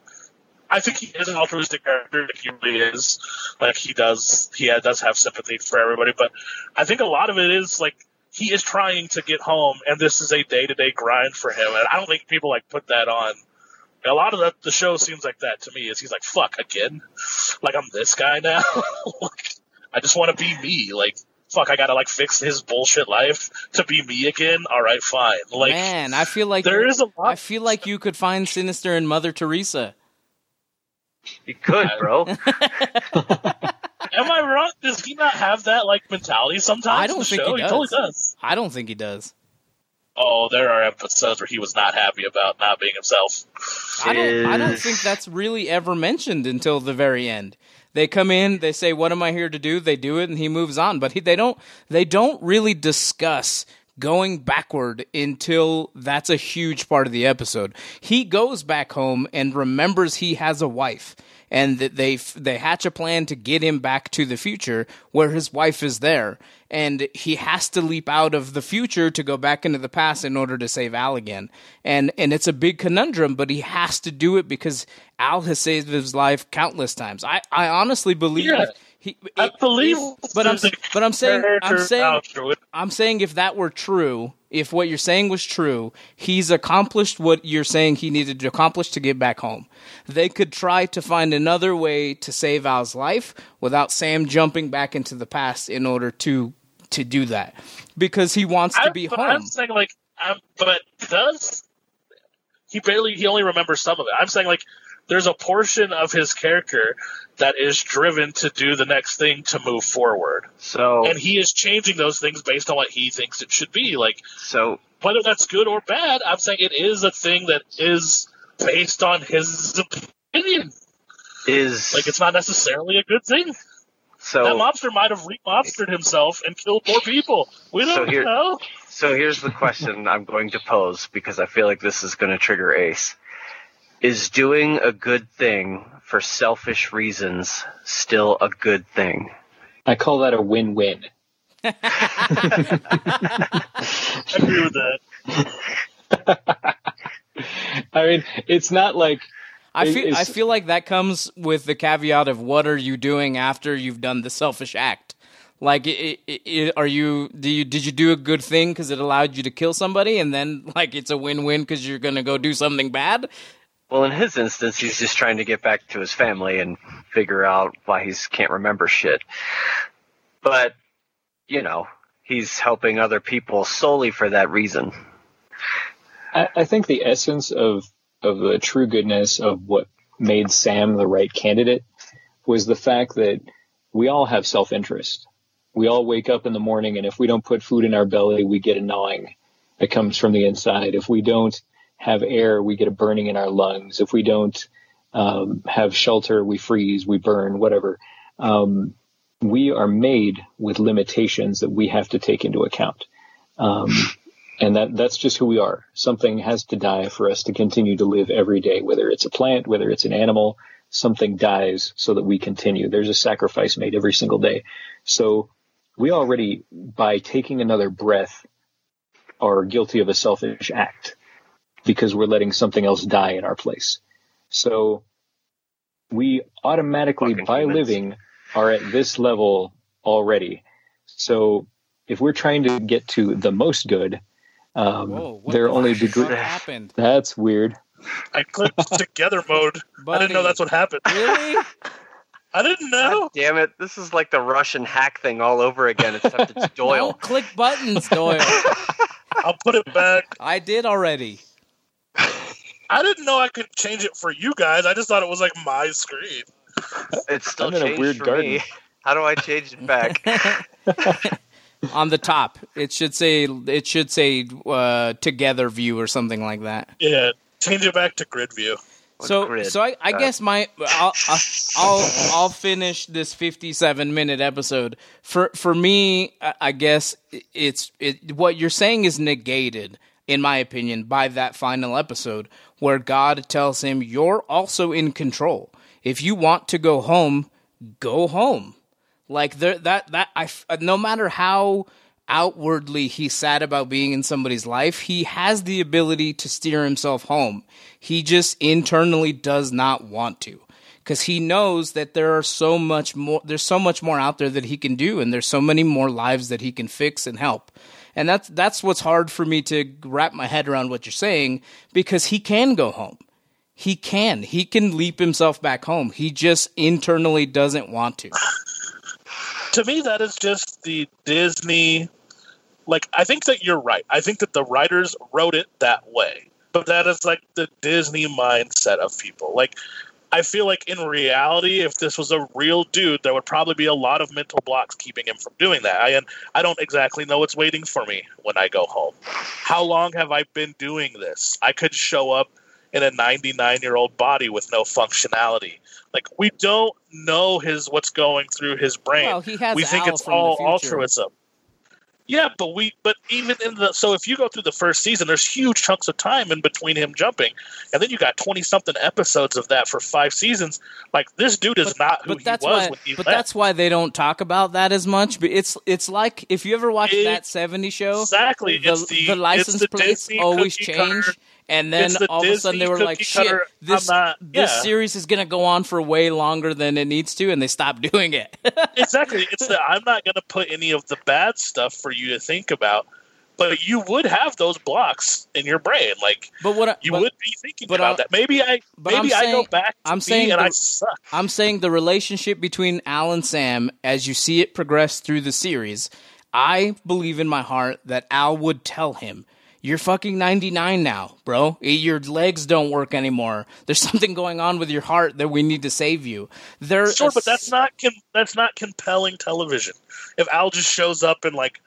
I think he is an altruistic character. Like he really is. Like he does. He does have sympathy for everybody, but I think a lot of it is like he is trying to get home, and this is a day to day grind for him. And I don't think people like put that on. A lot of the, the show seems like that to me. Is he's like fuck again? Like I'm this guy now. like, I just want to be me. Like fuck, I gotta like fix his bullshit life to be me again. All right, fine. Like Man, I feel like there is a lot. I feel like you could find Sinister in Mother Teresa. You could, bro. Am I wrong? Does he not have that like mentality sometimes? I don't think show? he does. totally does. I don't think he does. Oh, there are episodes where he was not happy about not being himself. I don't. I don't think that's really ever mentioned until the very end. They come in, they say, "What am I here to do?" They do it, and he moves on. But he, they don't. They don't really discuss going backward until that's a huge part of the episode. He goes back home and remembers he has a wife, and that they they hatch a plan to get him back to the future where his wife is there, and he has to leap out of the future to go back into the past in order to save Al again. And and it's a big conundrum, but he has to do it because Al has saved his life countless times. I, I honestly believe Yeah. He I believe, but I'm but I'm saying I'm saying out through it. I'm saying if that were true, if what you're saying was true, he's accomplished what you're saying he needed to accomplish to get back home. They could try to find another way to save Al's life without Sam jumping back into the past in order to to do that because he wants to be but home. I'm saying like, I'm, but does he barely? He only remembers some of it. I'm saying like, there's a portion of his character that is driven to do the next thing to move forward, So and he is changing those things based on what he thinks it should be. Like, so whether that's good or bad, I'm saying it is a thing that is based on his opinion. is Like, it's not necessarily a good thing. so that mobster might have re-mobstered himself and killed more people. We don't here- know. So here's the question I'm going to pose because I feel like this is going to trigger Ace. Is doing a good thing for selfish reasons still a good thing? I call that a win-win. I agree with that. I mean, it's not like I feel I feel like that comes with the caveat of what are you doing after you've done the selfish act. Like, i i i are you? Do you did you do a good thing because it allowed you to kill somebody, and then like it's a win win because you're gonna go do something bad? Well, in his instance, he's just trying to get back to his family and figure out why he can't remember shit. But, you know, he's helping other people solely for that reason. I, I think the essence of of the true goodness of what made Sam the right candidate was the fact that we all have self interest. We all wake up in the morning, and if we don't put food in our belly, we get a gnawing that comes from the inside. If we don't have air, we get a burning in our lungs. If we don't um, have shelter, we freeze, we burn, whatever. Um, we are made with limitations that we have to take into account. Um, and that that's just who we are. Something has to die for us to continue to live every day, whether it's a plant, whether it's an animal, something dies so that we continue. There's a sacrifice made every single day. So we already, by taking another breath, are guilty of a selfish act because we're letting something else die in our place. So we automatically, by humans. living, are at this level already. So if we're trying to get to the most good, um, Whoa, there are the only fuck degree. happened? That's weird. I clicked together mode. I didn't know that's what happened. Really? I didn't know. Damn it, this is like the Russian hack thing all over again, except it's Doyle. Don't click buttons, Doyle. I'll put it back. I did already. I didn't know I could change it for you guys. I just thought it was like my screen. It's still I'm in a weird for garden. me. How do I change it back? On the top, it should say it should say uh, together view or something like that. Yeah, change it back to grid view. So, grid? so I, I Uh, guess my I'll, I'll I'll I'll finish this fifty-seven minute episode. For for me, I I guess it's it. What you're saying is negated, in my opinion, by that final episode where God tells him, "You're also in control. If you want to go home, go home." Like there, that that I f- uh, no matter how outwardly he's sad about being in somebody's life, he has the ability to steer himself home. He just internally does not want to because he knows that there are so much more there's so much more out there that he can do and there's so many more lives that he can fix and help. And that's that's what's hard for me to wrap my head around what you're saying because he can go home. He can. He can leap himself back home. He just internally doesn't want to. To me, that is just the Disney. Like, I think that you're right. I think that the writers wrote it that way. But that is like the Disney mindset of people. Like, I feel like in reality, if this was a real dude, there would probably be a lot of mental blocks keeping him from doing that. I, and I don't exactly know what's waiting for me when I go home. How long have I been doing this? I could show up in a 99 year old body with no functionality. Like we don't know his what's going through his brain. Well, he has we think it's from all altruism. Yeah, but we but even in the so if you go through the first season, there's huge chunks of time in between him jumping, and then you got twenty something episodes of that for five seasons. Like this dude is not who but he that's was why when he but left. that's why they don't talk about that as much but it's it's like if you ever watched that 70 show exactly the, the, the license the plates Disney always change. And then the all of a sudden they were like shit this not- this series is going to go on for way longer than it needs to and they stopped doing it exactly. It's that I'm not going to put any of the bad stuff for you to think about, but you would have those blocks in your brain. Like, but what I- you but- would be thinking about I'm- that. Maybe I, maybe I'm I go back. To I'm saying and the- I suck. I'm saying the relationship between Al and Sam, as you see it progress through the series, I believe in my heart that Al would tell him, "You're fucking 99 now, bro. Your legs don't work anymore. There's something going on with your heart that we need to save you." There, Sure, but that's not com- that's not compelling television. If Al just shows up and like,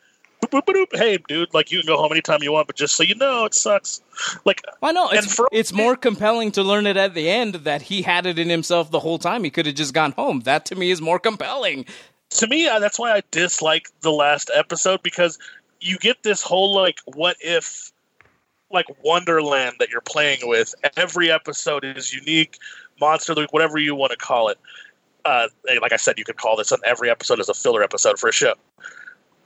boop, boop, boop, hey, dude, like you can go home anytime you want, but just so you know, it sucks. Like, I know it's for- it's more compelling to learn it at the end that he had it in himself the whole time. He could have just gone home. That to me is more compelling. to me that's why i dislike the last episode because you get this whole like what if like wonderland that you're playing with every episode is unique monster whatever you want to call it uh, like i said you could call this on every episode as a filler episode for a show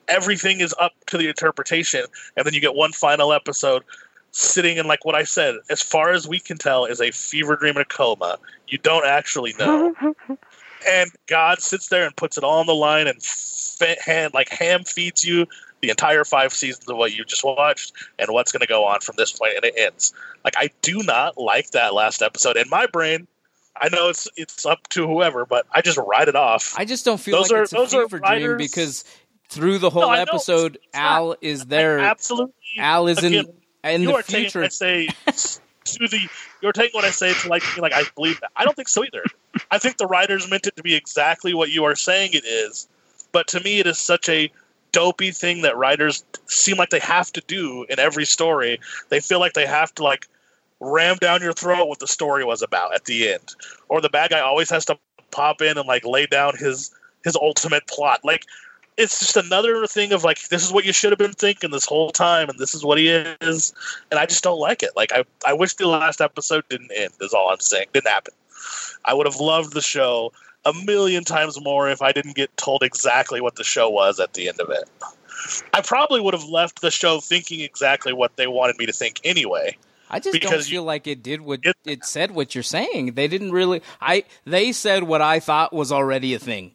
everything is up to the interpretation and then you get one final episode sitting in like what I said, as far as we can tell, is a fever dream and a coma. You don't actually know. and God sits there and puts it all on the line and hand like ham feeds you the entire five seasons of what you just watched and what's going to go on from this point and it ends. Like I do not like that last episode in my brain. I know it's it's up to whoever, but I just write it off. I just don't feel Those like are- it's a those are fever dream because through the whole No, I know. episode, Al is there. absolutely. Al is in Again, in you the are taking future. what I say to the. You're taking what I say to like like I believe that. I don't think so either. I think the writers meant it to be exactly what you are saying it is, but to me, it is such a dopey thing that writers seem like they have to do in every story. They feel like they have to like ram down your throat what the story was about at the end, or the bad guy always has to pop in and like lay down his his ultimate plot. Like it's just another thing of like this is what you should have been thinking this whole time and this is what he is and i just don't like it. Like i, I wish the last episode didn't end is all i'm saying. Didn't happen. I would have loved the show a million times more if i didn't get told exactly what the show was at the end of it i probably would have left the show thinking exactly what they wanted me to think anyway I just don't feel like it did what it, said. What you're saying, they didn't really. I they said what I thought was already a thing.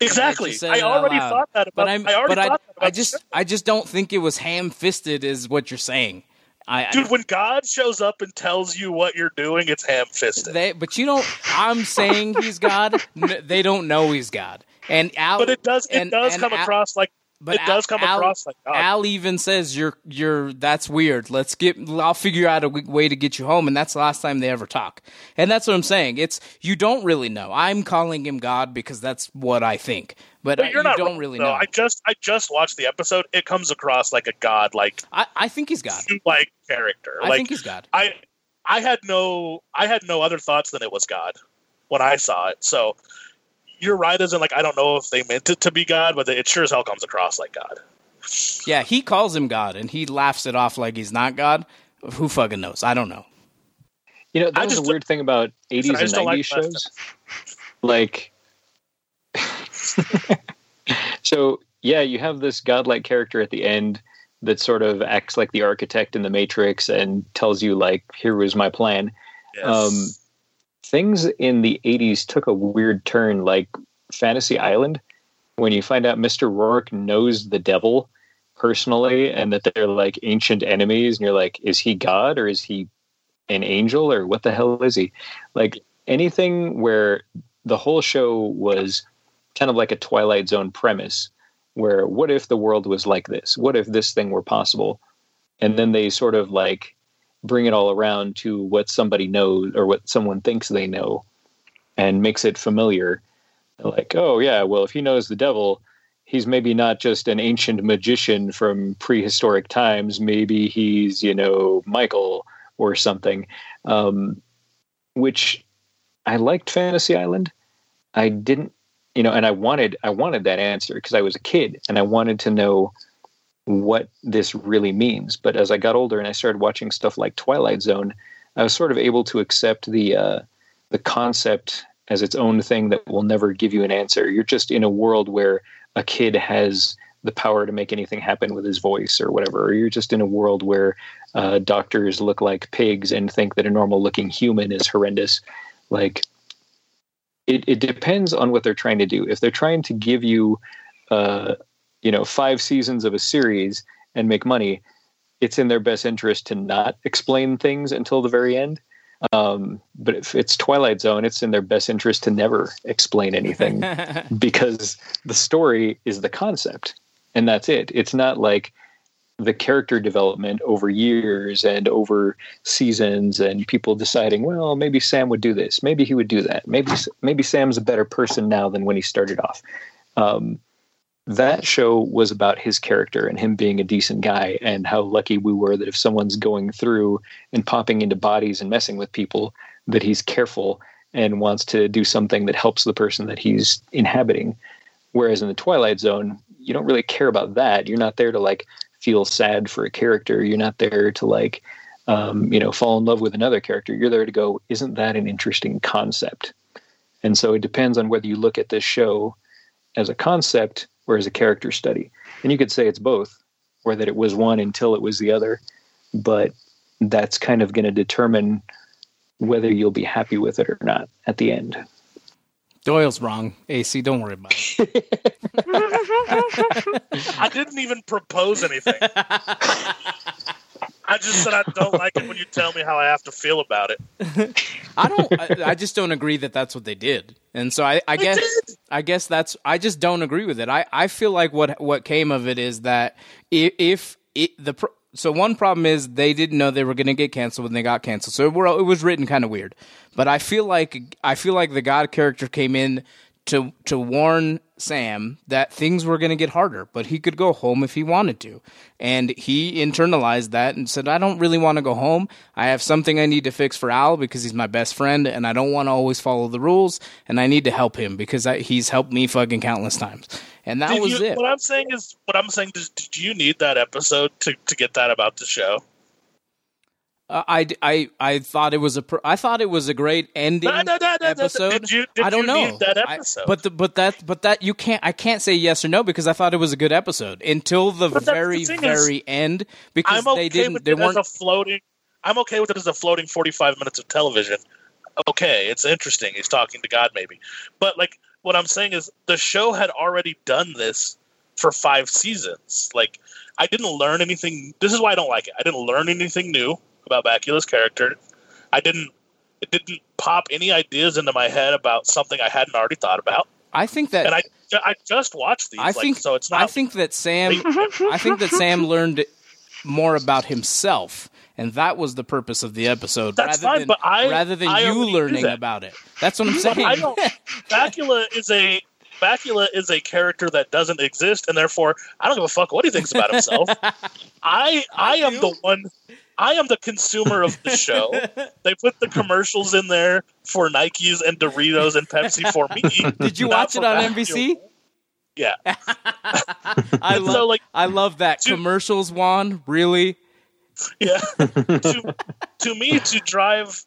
exactly i already thought that about but I'm, i already but I, I just, I just don't think it was ham-fisted, is what you're saying. I, I- dude when god shows up and tells you what you're doing it's ham-fisted but you don't. I'm saying he's God. N- they don't know he's God. And Al, but it does it and- does and come Al- across like but it does Al- come Al- across like God. Al even says you're you're that's weird. Let's get. I'll figure out a way to get you home, and that's the last time they ever talk. And that's what I'm saying. It's you don't really know. I'm calling him God because that's what I think. But, But I- you're you not don't wrong, really though. know. I just I just watched the episode. It comes across like a god like I, I think he's God. like character. I like, think he's God. I I had no I had no other thoughts than it was God when I saw it. So you're right, as in like I don't know if they meant it to be God, but it sure as hell comes across like God. Yeah, he calls him God, and he laughs it off like he's not God. Who fucking knows? I don't know. You know, that I was a weird thing about 80s I and just don't 90s like shows. Like, so yeah, you have this godlike character at the end that sort of acts like the architect in the Matrix and tells you, like, here was my plan. Um, things in the 80s took a weird turn, like Fantasy Island, when you find out Mr. Roarke knows the devil personally and that they're like ancient enemies, and you're like, is he God or is he an angel or what the hell is he? Like anything where the whole show was kind of like a Twilight Zone premise, where what if the world was like this? What if this thing were possible? And then they sort of like bring it all around to what somebody knows or what someone thinks they know and makes it familiar. Like, oh, yeah, well, if he knows the devil, he's maybe not just an ancient magician from prehistoric times. Maybe he's, you know, Michael or something. Um, which I liked Fantasy Island. I didn't, you know, and I wanted I wanted that answer because I was a kid and I wanted to know what this really means. But as I got older and I started watching stuff like Twilight Zone, I was sort of able to accept the uh, the concept as its own thing that will never give you an answer. You're just in a world where a kid has the power to make anything happen with his voice or whatever. Or you're just in a world where uh, doctors look like pigs and think that a normal looking human is horrendous. Like it, it depends on what they're trying to do. If they're trying to give you, uh, you know, five seasons of a series and make money, it's in their best interest to not explain things until the very end. Um, but if it's Twilight Zone, it's in their best interest to never explain anything because the story is the concept and that's it. It's not like the character development over years and over seasons and people deciding, well, maybe Sam would do this, maybe he would do that, maybe maybe Sam's a better person now than when he started off. Um, that show was about his character and him being a decent guy and how lucky we were that if someone's going through and popping into bodies and messing with people that he's careful and wants to do something that helps the person that he's inhabiting. Whereas in the twilight zone you don't really care about that. You're not there to like feel sad for a character. You're not there to like um, you know fall in love with another character. You're there to go isn't that an interesting concept? And so it depends on whether you look at this show as a concept or as a character study. And you could say it's both, or that it was one until it was the other. But that's kind of going to determine whether you'll be happy with it or not at the end. Doyle's wrong. AC, don't worry about it. I didn't even propose anything. I just said I don't like it when you tell me how I have to feel about it. I don't. I, I just don't agree that that's what they did, and so I, I guess did. I guess that's. I just don't agree with it. I, I feel like what what came of it is that if, if it, the pro- so one problem is they didn't know they were going to get canceled when they got canceled, so it, were, it was written kind of weird. But I feel like I feel like the God character came in to to warn Sam that things were going to get harder, but he could go home if he wanted to. And he internalized that and said, "I don't really want to go home. I have something I need to fix for Al because he's my best friend and I don't want to always follow the rules and I need to help him because I, he's helped me fucking countless times." And that Did was you- it. What I'm saying is, what I'm saying is, did you need that episode to, to get that about the show? Uh, I, I, I thought it was a I thought it was a great ending No, no, no, episode. Did you, did I don't know. that I- episode? but the, but that but that you can't I can't say yes or no because I thought it was a good episode until the But that's the very is, very end because okay they didn't they weren't a floating. I'm okay with it as a floating 45 minutes of television. Okay, it's interesting. He's talking to God, maybe. But like, what I'm saying is, the show had already done this for five seasons. Like, I didn't learn anything. This is why I don't like it. I didn't learn anything new about Bakula's character. I didn't. It didn't pop any ideas into my head about something I hadn't already thought about. I think that And I, I just watched these. I like, think so. It's not. I think that Sam I think that Sam learned more about himself and that was the purpose of the episode That's rather fine, than but I- rather than I you learning about it. That's what I'm But saying. I don't. Bakula is a Bakula is a character that doesn't exist, and therefore I don't give a fuck what he thinks about himself. I I am the one. I am the consumer of the show. They put the commercials in there for Nikes and Doritos and Pepsi for me. Did you watch it on. NBC? Yeah. I love so, like, I love that commercials Juan, really? Yeah. to, to me, to drive,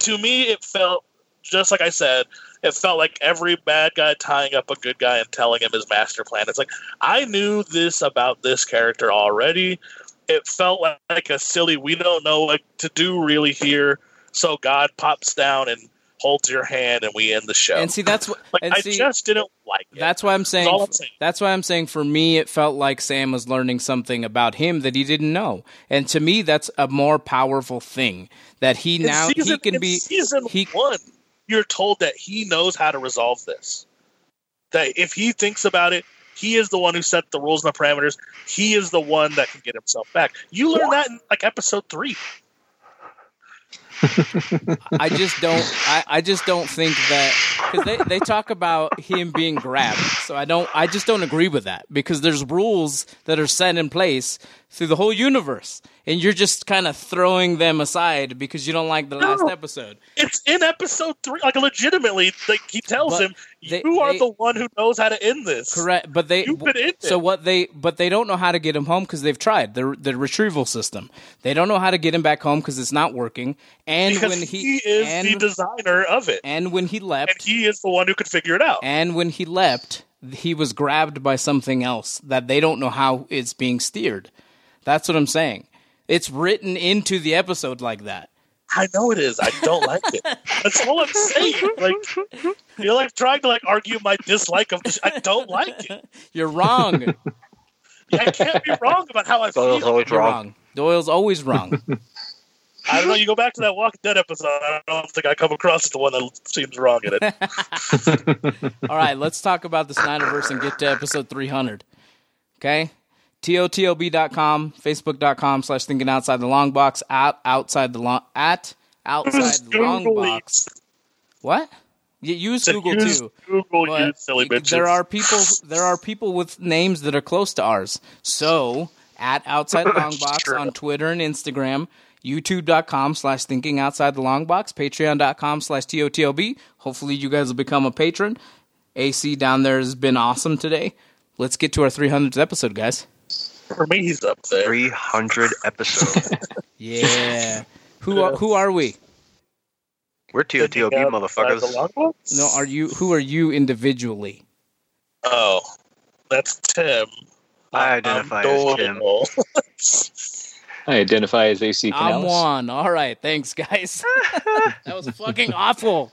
to me, it felt just like I said. It felt like every bad guy tying up a good guy and telling him his master plan. It's like I knew this about this character already. It felt like, a silly. We don't know what to do really here. So God pops down and holds your hand, and we end the show. And see that's what like I see, just didn't like. It. That's why I'm saying, I'm saying. That's why I'm saying. For me, it felt like Sam was learning something about him that he didn't know, and to me, that's a more powerful thing. That he In now season, he can be. season one. You're told that he knows how to resolve this. That if he thinks about it, he is the one who set the rules and the parameters. He is the one that can get himself back. You learn that in like episode three. I just don't. I, I just don't think that because they, they talk about him being grabbed. So I don't. I just don't agree with that because there's rules that are set in place through the whole universe, and you're just kind of throwing them aside because you don't like the last episode. It's in episode three. Like legitimately, like he tells But him, they- "You are they- the one who knows how to end this." Correct, but they You could end so what they but they don't know how to get him home because they've tried the the retrieval system. They don't know how to get him back home because it's not working. And because when he, he, is and, the designer of it, and when he leapt, and he is the one who could figure it out. and when he leapt, he was grabbed by something else that they don't know how it's being steered. That's what I'm saying. It's written into the episode like that. I know it is. I don't like it. That's all I'm saying. Like you're like trying to like argue my dislike of this. I don't like it. You're wrong. I can't be wrong about how I feel. You're wrong. Doyle's always wrong. I don't know. You go back to that Walking Dead episode. I don't think I come across as the one that seems wrong in it. All right, let's talk about the Snyderverse and get to episode 300. Okay? TOTOB.com, Facebook.com slash thinking outside the long box, at outside the long, at outside the long Google box. What? You use Google use too. Google, you silly bitches. There are people. There are people with names that are close to ours. So at outside the long box Sure. on Twitter and Instagram, YouTube.com slash thinking outside the long box, Patreon.com slash totlb. Hopefully you guys will become a patron. AC down there has been awesome today. Let's get to our 300th episode, guys. For me, he's up there. 300 episodes. Yeah. who are, who are we? We're TOTOB, motherfuckers. No, are you? Who are you individually? Oh, that's Tim. I identify I'm as Tim. Doyle. I identify as AC I'm Canales. one. All right, thanks, guys. that was fucking awful.